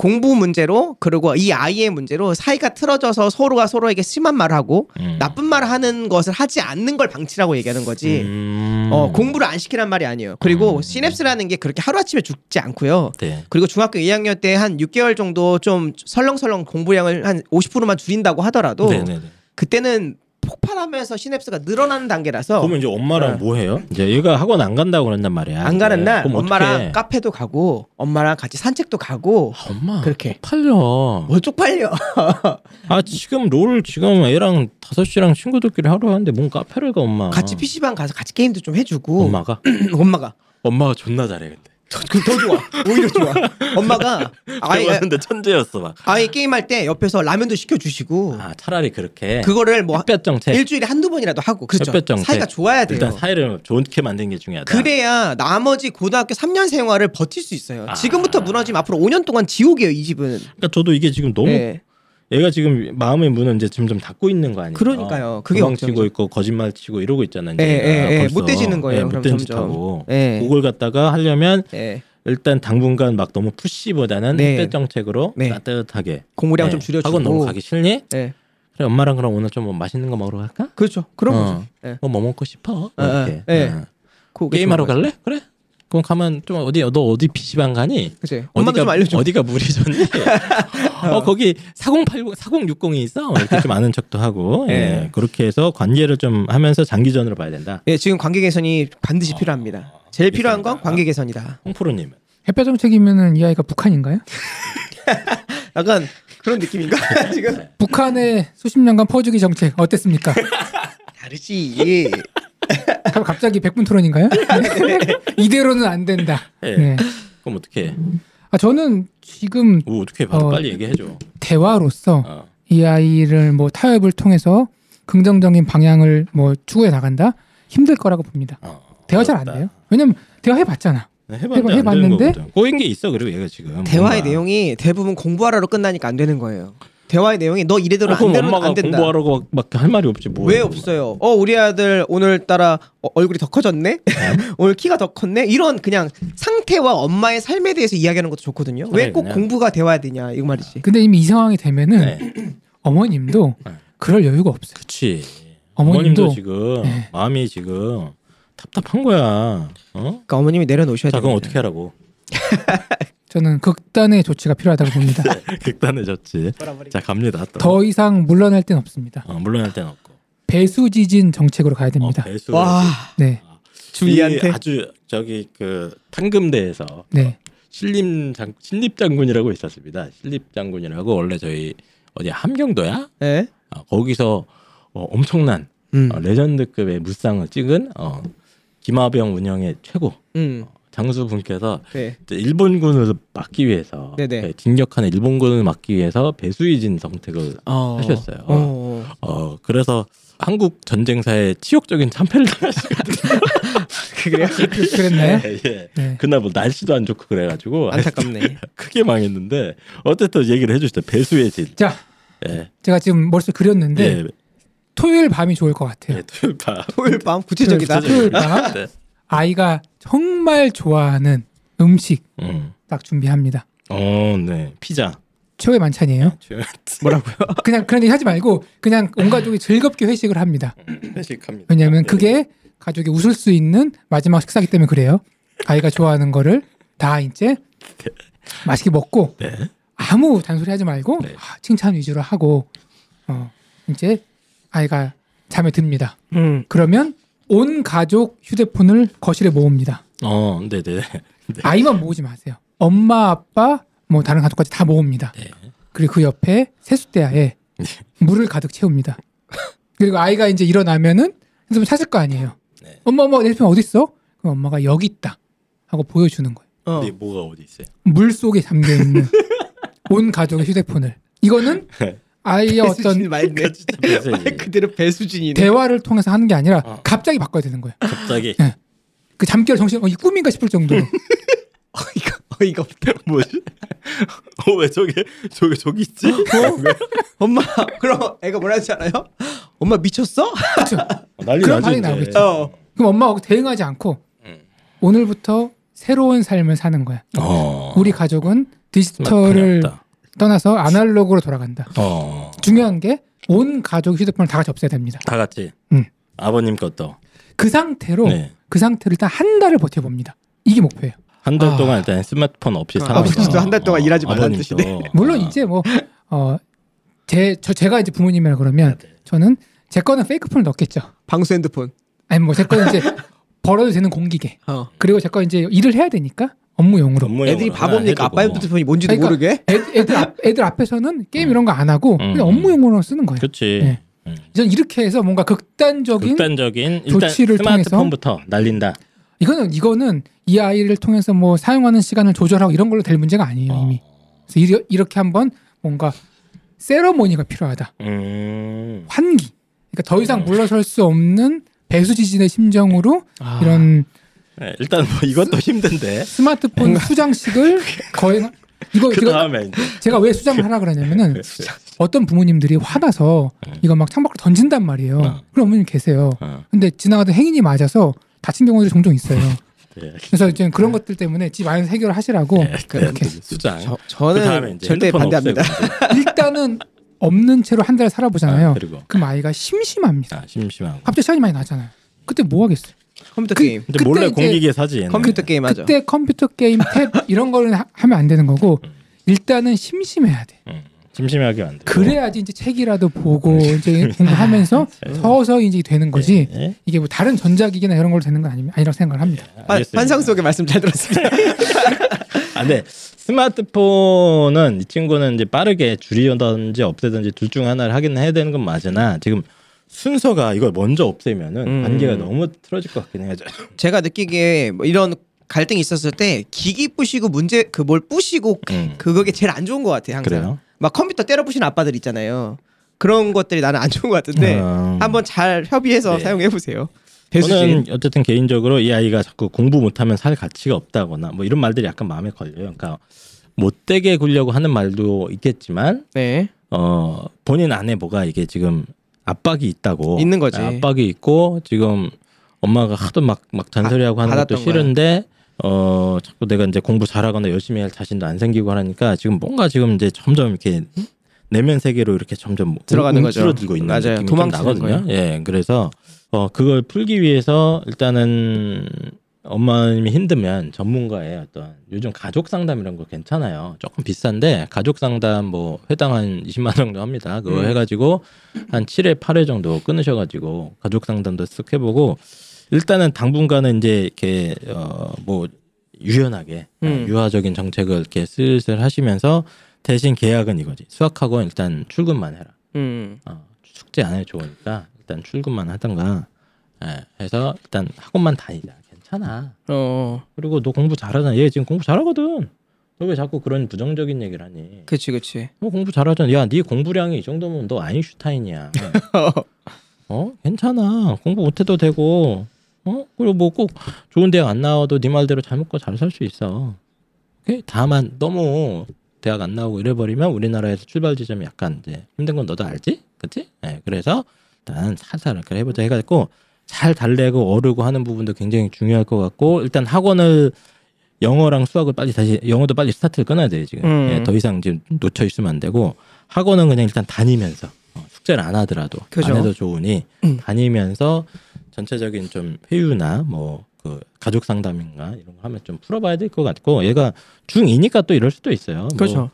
공부 문제로 그리고 이 아이의 문제로 사이가 틀어져서 서로가 서로에게 심한 말을 하고 음. 나쁜 말을 하는 것을 하지 않는 걸 방치라고 얘기하는 거지. 음. 어, 공부를 안 시키란 말이 아니에요. 그리고 음. 시냅스라는 게 그렇게 하루아침에 죽지 않고요. 네. 그리고 중학교 2학년 때 한 6개월 정도 좀 설렁설렁 공부량을 한 50%만 줄인다고 하더라도 네네네. 그때는 폭발하면서 시냅스가 늘어나는 단계라서 그러면 이제 엄마랑 어. 뭐 해요? 이제 얘가 학원 안 간다고 그런단 말이야. 안 가는 네. 날 그럼 엄마랑 어떡해? 카페도 가고 엄마랑 같이 산책도 가고 아, 엄마 그렇게. 팔려. 뭐 쪽팔려. 아 지금 롤 지금 애랑 다섯 시랑 친구들끼리 하러 하는데 뭔 카페를 가 엄마. 같이 PC방 가서 같이 게임도 좀 해주고 엄마가 [clears throat] 엄마가 엄마가 존나 잘해 근데. 그더 좋아 오히려 좋아 엄마가 [laughs] 아이 근데 천재였어 막. 아이 게임할 때 옆에서 라면도 시켜주시고 아 차라리 그렇게. 그거를 뭐 햇볕 정책. 일주일에 한두 번이라도 하고 그렇죠 햇볕 정책. 사이가 좋아야 돼요 일단 사이를 좋게 만드는 게 중요하다. 그래야 나머지 고등학교 3년 생활을 버틸 수 있어요 아. 지금부터 무너지면 앞으로 5년 동안 지옥이에요 이 집은 그러니까 저도 이게 지금 너무 네. 얘가 지금 마음의 문은 이제 점점 닫고 있는 거 아니에요? 그러니까요. 그게 걱정이죠. 있고 거짓말 치고 이러고 있잖아요. 예, 예, 예. 벌써. 못 되지는 거예요, 예, 그럼 못된 짓 점점. 하고 예. 그걸 갖다가 하려면 네. 일단 당분간 막 너무 푸시보다는 네. 정책으로 네. 따뜻하게 공부량 예. 좀 줄여주고 학원 너무 가기 싫니? 네. 그래 엄마랑 그럼 오늘 좀 뭐 맛있는 거 먹으러 갈까? 그렇죠 그런 어. 예. 뭐, 뭐 먹고 싶어? 어, 어, 이렇게 예. 어. 게임하러. 갈래? 그래? 그럼 가면 좀 어디 너 어디 PC방 가니? 그치 엄마도 어디가 좀 알려줘 어디가 물이 좋니? [laughs] 어 거기 4080 4060이 있어. 이렇게 좀 아는 척도 하고 예. 예. 그렇게 해서 관계를 좀 하면서 장기전으로 봐야 된다. 예, 지금 관계 개선이 반드시 필요합니다 제일 필요한 건. 관계 개선이다 홍프로 님은 햇볕 정책이면은 이 아이가 북한인가요? [laughs] 약간 그런 느낌인가 [laughs] 지금 북한의 수십 년간 퍼주기 정책 어땠습니까? 다르지 그럼 갑자기 백분 토론인가요? 네. [laughs] 이대로는 안 된다. 예. 네. 그럼 어떻게? 아 저는 지금 오, 어떻게 바로 어. 빨리 얘기해 줘. 대화로서 어. 이 아이를 뭐 타협을 통해서 긍정적인 방향을 뭐 추구해 나간다 힘들 거라고 봅니다. 어. 대화 잘 안. 돼요. 왜냐면 대화 해 봤잖아. 네, 해봤는데, 해봤는데? 안 되는 거거든. 꼬인 게 있어 그리고 얘가 지금 대화의 뭔가. 내용이 대부분 공부하라로 끝나니까 안 되는 거예요 대화의 내용이 너 이래대로 어, 안 되면 엄마가 안 된다 공부하라고 막 할 말이 없지 뭐. 왜 없어요? 어 우리 아들 오늘따라 어, 얼굴이 더 커졌네. [laughs] 오늘 키가 더 컸네. 이런 그냥 상태와 엄마의 삶에 대해서 이야기하는 것도 좋거든요. 왜 꼭 공부가 되어야 되냐 이거 말이지. 근데 이미 이 상황이 되면은 네. [clears throat] 어머님도 네. 그럴 여유가 없어요. 그치. 어머님도 어머님도 지금 네. 마음이 지금 답답한 거야. 어? 그러니까 어머님이 내려놓으셔야 자 돼요. 그럼 어떻게 하라고? [laughs] 저는 극단의 조치가 필요하다고 봅니다. [laughs] 극단해졌지. 자 갑니다. 또. 더 이상 물러날 땐 없습니다. 어, 물러날 땐 없고. 배수 지진 정책으로 가야 됩니다. 어, 배수. 와 네, 주희한테 이 아주 저기 그 탄금대에서 네, 신림 장 신립 장군이라고 있었습니다. 신립 장군이라고 원래 저희 어디 함경도야? 네. 어, 거기서 어, 엄청난 음. 어, 레전드급의 무쌍을 찍은 어, 김하병 운영의 최고 음. 장수 분께서 네. 일본군을 막기 위해서 네네. 네, 진격하는 일본군을 막기 위해서 배수이진 정책을 어. 하셨어요. 어. 어 그래서 한국 전쟁사에 치욕적인 참패를 당하시거든요. [laughs] 그래요? 그- 그랬나요? [laughs] 예, 예. 네. 그날 뭐 날씨도 안 좋고 그래가지고 안타깝네. [laughs] 크게 망했는데 어쨌든 얘기를 해주시죠. 배수의 진. 자, 예. 제가 지금 머릿속 그렸는데 예. 토요일 밤이 좋을 것 같아요. 예. 토요일 밤. 토요일 밤 구체적이다. 토요일 밤 네. 아이가 정말 좋아하는 음식 음. 딱 준비합니다. 어, 네. 피자. 최후의 만찬이에요. 뭐라고요? [laughs] 그냥 그런 얘기 하지 말고 그냥 온 가족이 즐겁게 회식을 합니다. 회식합니다. 왜냐하면 네. 그게 가족이 웃을 수 있는 마지막 식사기 때문에 그래요. 아이가 좋아하는 거를 다 이제 맛있게 먹고 네. 아무 잔소리 하지 말고 네. 아, 칭찬 위주로 하고 어, 이제 아이가 잠에 듭니다. 음. 그러면 온 가족 휴대폰을 거실에 모읍니다. 어, 네, [laughs] 네. 아이만 모으지 마세요. 엄마, 아빠, 뭐 다른 가족까지 다 모읍니다. 네. 그리고 그 옆에 세숫대야에 물을 가득 채웁니다. 그리고 아이가 이제 일어나면은 핸드폰 찾을 거 아니에요. 네. 엄마 엄마 내 핸드폰 어디 있어? 그럼 엄마가 여기 있다 하고 보여주는 거예요. 어. 근데 뭐가 어디 있어요? 물 속에 잠겨 있는 [laughs] 온 가족의 휴대폰을. 이거는 아이의 어떤 [laughs] 배수진이 말네. 말 그대로 배수진이네. 대화를 통해서 하는 게 아니라 어. 갑자기 바꿔야 되는 거예요. 갑자기 네. 그 잠결 정신 어, 이 꿈인가 싶을 정도로 어이가 어이가 없다. 뭐지? [laughs] 어 왜 저게 저게 저기 있지? 엄마 그럼 애가 뭐라 하지 않아요? 엄마 미쳤어? 그렇죠. 어, 난리 그런 반응이. 나오겠죠. 어. 그럼 엄마가 대응하지 않고 음. 오늘부터 새로운 삶을 사는 거야. 어. 우리 가족은 디지털을 없다. 떠나서 아날로그로 돌아간다. 어. 중요한 게 온 가족 휴대폰을 다 같이 없애야 됩니다. 다 같이. 음. 아버님 것도. 그 상태로 네. 그 상태를 일단 한 달을 버텨봅니다. 이게 목표예요. 한달 아. 동안 일단 스마트폰 없이 아, 살아서. 아버지도 한 달 동안 일하지 말라는. 뜻이네. 물론 아. 이제 뭐 어, 제, 저, 제가 이제 부모님이라 그러면 네, 네. 저는 제 거는 fake phone을 넣겠죠. 방수 핸드폰. 아니 뭐 제 거는 이제 [laughs] 벌어도 되는 공기계. 어. 그리고 제 거 이제 일을 해야 되니까 업무용으로. 업무용으로 애들이 바보니까 아빠. 핸드폰이 뭔지도 그러니까 모르게. 애, 애들, 앞, 애들 앞에서는 게임 이런 거 안 하고 그냥 음. 업무용으로 쓰는 거예요. 그렇지. 네. 음. 전 이렇게 해서 뭔가 극단적인 극단적인 조치를 스마트폰부터 날린다. 이거는 이거는 이 아이를 통해서 뭐 사용하는 시간을 조절하고 이런 걸로 될 문제가 아니에요 어. 이미. 그래서 이리- 이렇게 한번 뭔가 세러모니가 필요하다. 음. 환기. 그러니까 더 이상 물러설 수 없는 배수지진의 심정으로 아. 이런 네, 일단 뭐 이것도 힘든데. 스마트폰 수장식을 [laughs] 거행. 이거 그 다음에 제가 왜 수장을 하라 그러냐면은 어떤 부모님들이 화나서 이거 막 창밖으로 던진단 말이에요. 어. 그런 어머님 계세요. 어, 근데 지나가던 행인이 맞아서 다친 경우들이 종종 있어요. [laughs] 네. 그래서 이제 그런 것들 때문에 집 안에서 해결을 하시라고 그렇게 수장. 저, 그 저는 절대 반대합니다. [laughs] 일단은 없는 채로 한 달 살아보잖아요. 아, 그리고 그럼 아이가 심심합니다. 아, 심심하고. 갑자기 시간이 많이 나잖아요. 그때 뭐 하겠어요? 컴퓨터 그- 게임. 근데 그때 몰래 공기계 사지. 컴퓨터 게임 하죠. 그때 컴퓨터 게임, 탭 이런 거는 하- 하면 안 되는 거고 일단은 심심해야 돼. 음, 심심하게 만들고. 그래야지 이제 책이라도 보고 이제 공부하면서 [laughs] 서서히 이제 되는 거지. 네. 이게 뭐 다른 전자기기나 이런 걸로 되는 건 아니, 아니라고 생각을 합니다. 환- 알겠습니다. 환상 속의 말씀 잘 들었습니다. [laughs] 아, 네. 스마트폰은 이 친구는 이제 빠르게 줄이든지 없애든지 둘 중 하나를 하긴 해야 되는 건 맞으나 지금 순서가 이걸 먼저 없애면은 음. 관계가 너무 틀어질 것 같긴 해요. [laughs] 제가 느끼기에 뭐 이런 갈등이 있었을 때 기기 부시고 문제 그 뭘 부시고 음. 그게 제일 안 좋은 것 같아요. 항상. 그래요? 막 컴퓨터 때려 부시는 아빠들 있잖아요. 그런 것들이 나는 안 좋은 것 같은데 음. 한번 잘 협의해서 네. 사용해 보세요. 저는. 어쨌든 개인적으로 이 아이가 자꾸 공부 못하면 살 가치가 없다거나 뭐 이런 말들이 약간 마음에 걸려요. 그러니까 못되게 굴려고 하는 말도 있겠지만 네. 어 본인 안에 뭐가 이게 지금 압박이 있다고 있는 거지. 압박이 있고 지금 엄마가 하도 막 막 잔소리하고 하는 것도 싫은데 어 자꾸 내가 이제 공부 잘하거나 열심히 할 자신도 안 생기고 하니까 지금 뭔가 지금 이제 점점 이렇게 내면 세계로 이렇게 점점 들어가는 거죠. 움츠러들고 있는 맞아요. 느낌이 좀 도망치는 나거든요. 거예요. 예, 그래서 어 그걸 풀기 위해서 일단은 어머님이 힘들면 전문가의 어떤 요즘 가족 상담 이런 거 괜찮아요. 조금 비싼데 가족 상담 뭐 회당 한 20만 원 정도 합니다. 그거 음. 해가지고 한 7회 8회 정도 끊으셔가지고 가족 상담도 쓱 해보고 일단은 당분간은 이제 이렇게 어뭐 유연하게 음. 유화적인 정책을 이렇게 슬슬 하시면서 대신 계약은 이거지 수학학원 일단 출근만 해라. 음. 어, 숙제 안 해도 좋으니까 일단 출근만 하던가 예, 해서 일단 학원만 다니자 괜찮아. 어. 그리고 너 공부 잘하잖아. 얘 지금 공부 잘하거든. 너 왜 자꾸 그런 부정적인 얘기를 하니? 그치 그치. 너 공부 잘하잖아. 야 네 공부량이 이 정도면 너 아인슈타인이야. [laughs] 어? 괜찮아. 공부 못해도 되고. 어? 그리고 뭐 꼭 좋은 대학 안 나와도 네 말대로 잘 먹고 잘 살 수 있어. 그 다만 너무 대학 안 나오고 이래버리면 우리나라에서 출발 지점이 약간 이제 힘든 건 너도 알지? 그치? 예 그래서 일단 살살 이렇게 해보자 해가지고 잘 달래고 어르고 하는 부분도 굉장히 중요할 것 같고 일단 학원을 영어랑 수학을 빨리 다시 영어도 빨리 스타트를 끊어야 돼요 지금 음. 예, 더 이상 지금 놓쳐 있으면 안 되고 학원은 그냥 일단 다니면서 어, 숙제를 안 하더라도 그죠. 안 해도 좋으니 음. 다니면서 전체적인 좀 회유나 뭐 그 가족 상담인가 이런 거 하면 좀 풀어봐야 될 것 같고 얘가 중2니까 또 이럴 수도 있어요. 뭐, 그렇죠.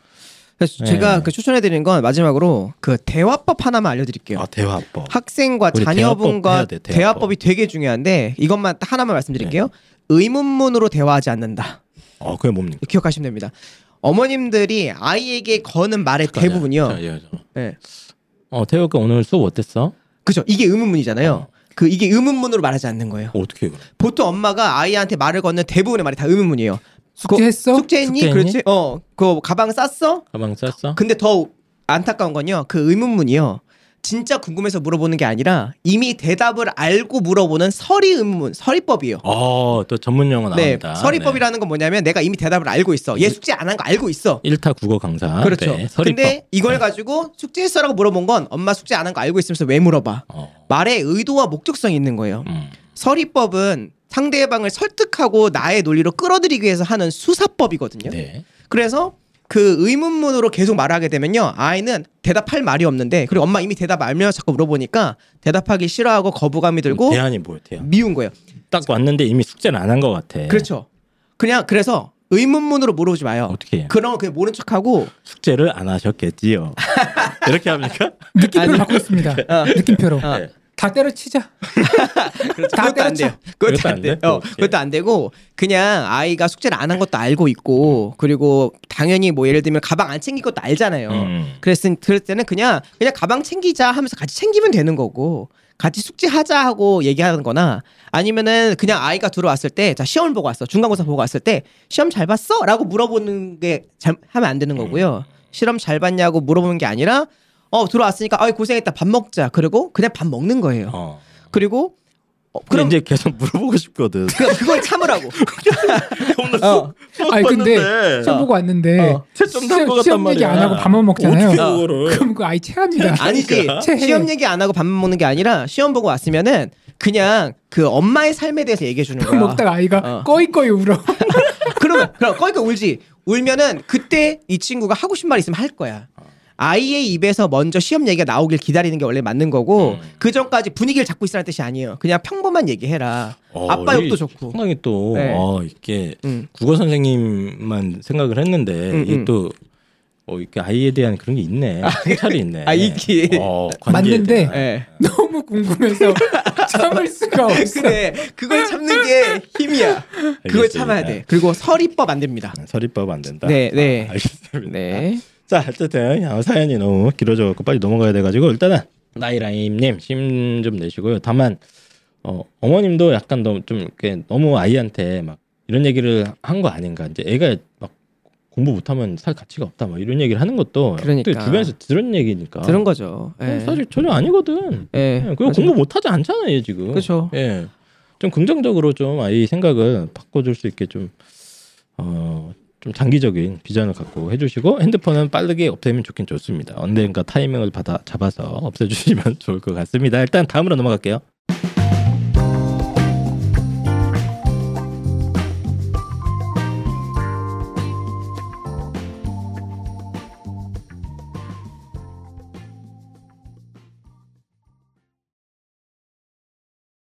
그래서 네. 제가 그 추천해 드리는 건 마지막으로 그 대화법 하나만 알려드릴게요. 아 대화법. 학생과 자녀분과 대화법 해야 돼, 대화법. 대화법. 이 되게 중요한데 이것만 딱 하나만 말씀드릴게요. 의문문으로 대화하지 않는다. 어 그게 뭡니까? 기억하시면 됩니다. 어머님들이 아이에게 거는 말의 대부분이요. 자, 예, 저. 네. 어 태호가 오늘 수업 어땠어? 그죠? 이게 의문문이잖아요. 어. 그 이게 의문문으로 말하지 않는 거예요. 어떻게 그래? 보통 엄마가 아이한테 말을 건는 대부분의 말이 다 의문문이에요. 숙제했어? 숙제했니? 숙제했니? 그렇지. 어, 그 가방 쌌어? 가방 쌌어? 근데 더 안타까운 건요. 그 의문문이요. 진짜 궁금해서 물어보는 게 아니라 이미 대답을 알고 물어보는 서리 의문문, 서리법이에요. 어, 또 전문 용어 네, 나옵니다. 서리법이라는 건 뭐냐면 내가 이미 대답을 알고 있어. 얘 숙제 안 한 거 알고 있어. 네. 1타 국어 강사. 그렇죠. 네, 서리법. 근데 이걸 가지고 숙제했어라고 물어본 건 엄마 숙제 안 한 거 알고 있으면서 왜 물어봐? 어, 말에 의도와 목적성이 있는 거예요. 음. 서리법은 상대방을 설득하고 나의 논리로 끌어들이기 위해서 하는 수사법이거든요. 네. 그래서 그 의문문으로 계속 말하게 되면요. 아이는 대답할 말이 없는데 그리고 엄마 이미 대답 알면서 자꾸 물어보니까 대답하기 싫어하고 거부감이 들고 대안이 뭐였대요? 미운 거예요. 딱 왔는데 이미 숙제를 안 한 것 같아. 그렇죠. 그냥 그래서 의문문으로 물어보지 마요. 어떻게 해요? 거 그냥 모른 척하고 숙제를 안 하셨겠지요. [laughs] 이렇게 합니까? 느낌표를 아니. 있습니다. 어. 느낌표로. 어. 네. 다 때려치자. [laughs] 그렇죠. 다 그것도 안 돼요. 그것도 그것도 안안 돼. 돼? 어, 오케이. 그것도 안 되고 그냥 아이가 숙제를 안 한 것도 알고 있고 그리고 당연히 뭐 예를 들면 가방 안 챙길 것도 알잖아요. 음. 그랬을 그럴 때는 그냥 그냥 가방 챙기자 하면서 같이 챙기면 되는 거고 같이 숙제하자 하고 얘기하는 거나 아니면은 그냥 아이가 들어왔을 때 자 시험을 보고 왔어 중간고사 보고 왔을 때 시험 잘 봤어? 라고 물어보는 게 잘, 하면 안 되는 거고요 실험 잘 봤냐고 물어보는 게 아니라 어 들어왔으니까 아이 고생했다 밥 먹자 그리고 그냥 밥 먹는 거예요 어. 그리고 어, 그럼 이제 계속 물어보고 싶거든. 그, 그걸 참으라고 [laughs] 어. 아니 근데 시험 보고 왔는데 어. 채점 시험, 난것 시험 같단 얘기 안 말이야. 하고 밥만 먹잖아요. 어. [laughs] 그럼 그 아이 체합니다. 아니지. 시험 얘기 안 하고 밥 먹는 게 아니라 시험 보고 왔으면은 그냥 그 엄마의 삶에 대해서 얘기해 주는 거야 먹다가 아이가 어. 꺼이꺼이 울어. [laughs] 그러면 그럼 거기까 울지. 울면은 그때 이 친구가 하고 싶은 말 있으면 할 거야. 아이의 입에서 먼저 시험 얘기가 나오길 기다리는 게 원래 맞는 거고 음. 그 전까지 분위기를 잡고 있으라는 뜻이 아니에요. 그냥 평범한 얘기해라. 어, 아빠 이 욕도 좋고. 상당히 또 네. 어, 이게 음. 국어 선생님만 생각을 했는데 음, 이게 음. 또 어, 이렇게 아이에 대한 그런 게 있네. 통찰이 있네. 아, 있기. 어, 맞는데. 예. 너무 궁금해서 [laughs] 참을 수가 없어. 그래. 그걸 참는 게 힘이야. 그걸 알겠습니다. 참아야 돼. 그리고 서리법 안 됩니다. 서리법 안 된다. 네, 네. 아, 알겠습니다. 네. 자, 어쨌든 어, 사연이 너무 길어져갖고 빨리 넘어가야 돼가지고 일단은 나이라임님 심좀 내시고요. 다만 어, 어머님도 약간 너무 좀 이렇게 너무 아이한테 막 이런 얘기를 한 거 아닌가. 이제 애가 막 공부 못하면 살 가치가 없다. 막 이런 얘기를 하는 것도 그러니까. 또 주변에서 들은 얘기니까. 들은 거죠. 어, 예. 사실 전혀 아니거든. 예. 예, 그리고 공부 못하지 않잖아요 지금. 그렇죠. 예. 좀 긍정적으로 좀 아이 생각을 바꿔줄 수 있게 좀 어. 좀 장기적인 비전을 갖고 해주시고 핸드폰은 빠르게 없애면 좋긴 좋습니다. 언젠가 타이밍을 받아 잡아서 없애주시면 [laughs] 좋을 것 같습니다. 일단 다음으로 넘어갈게요.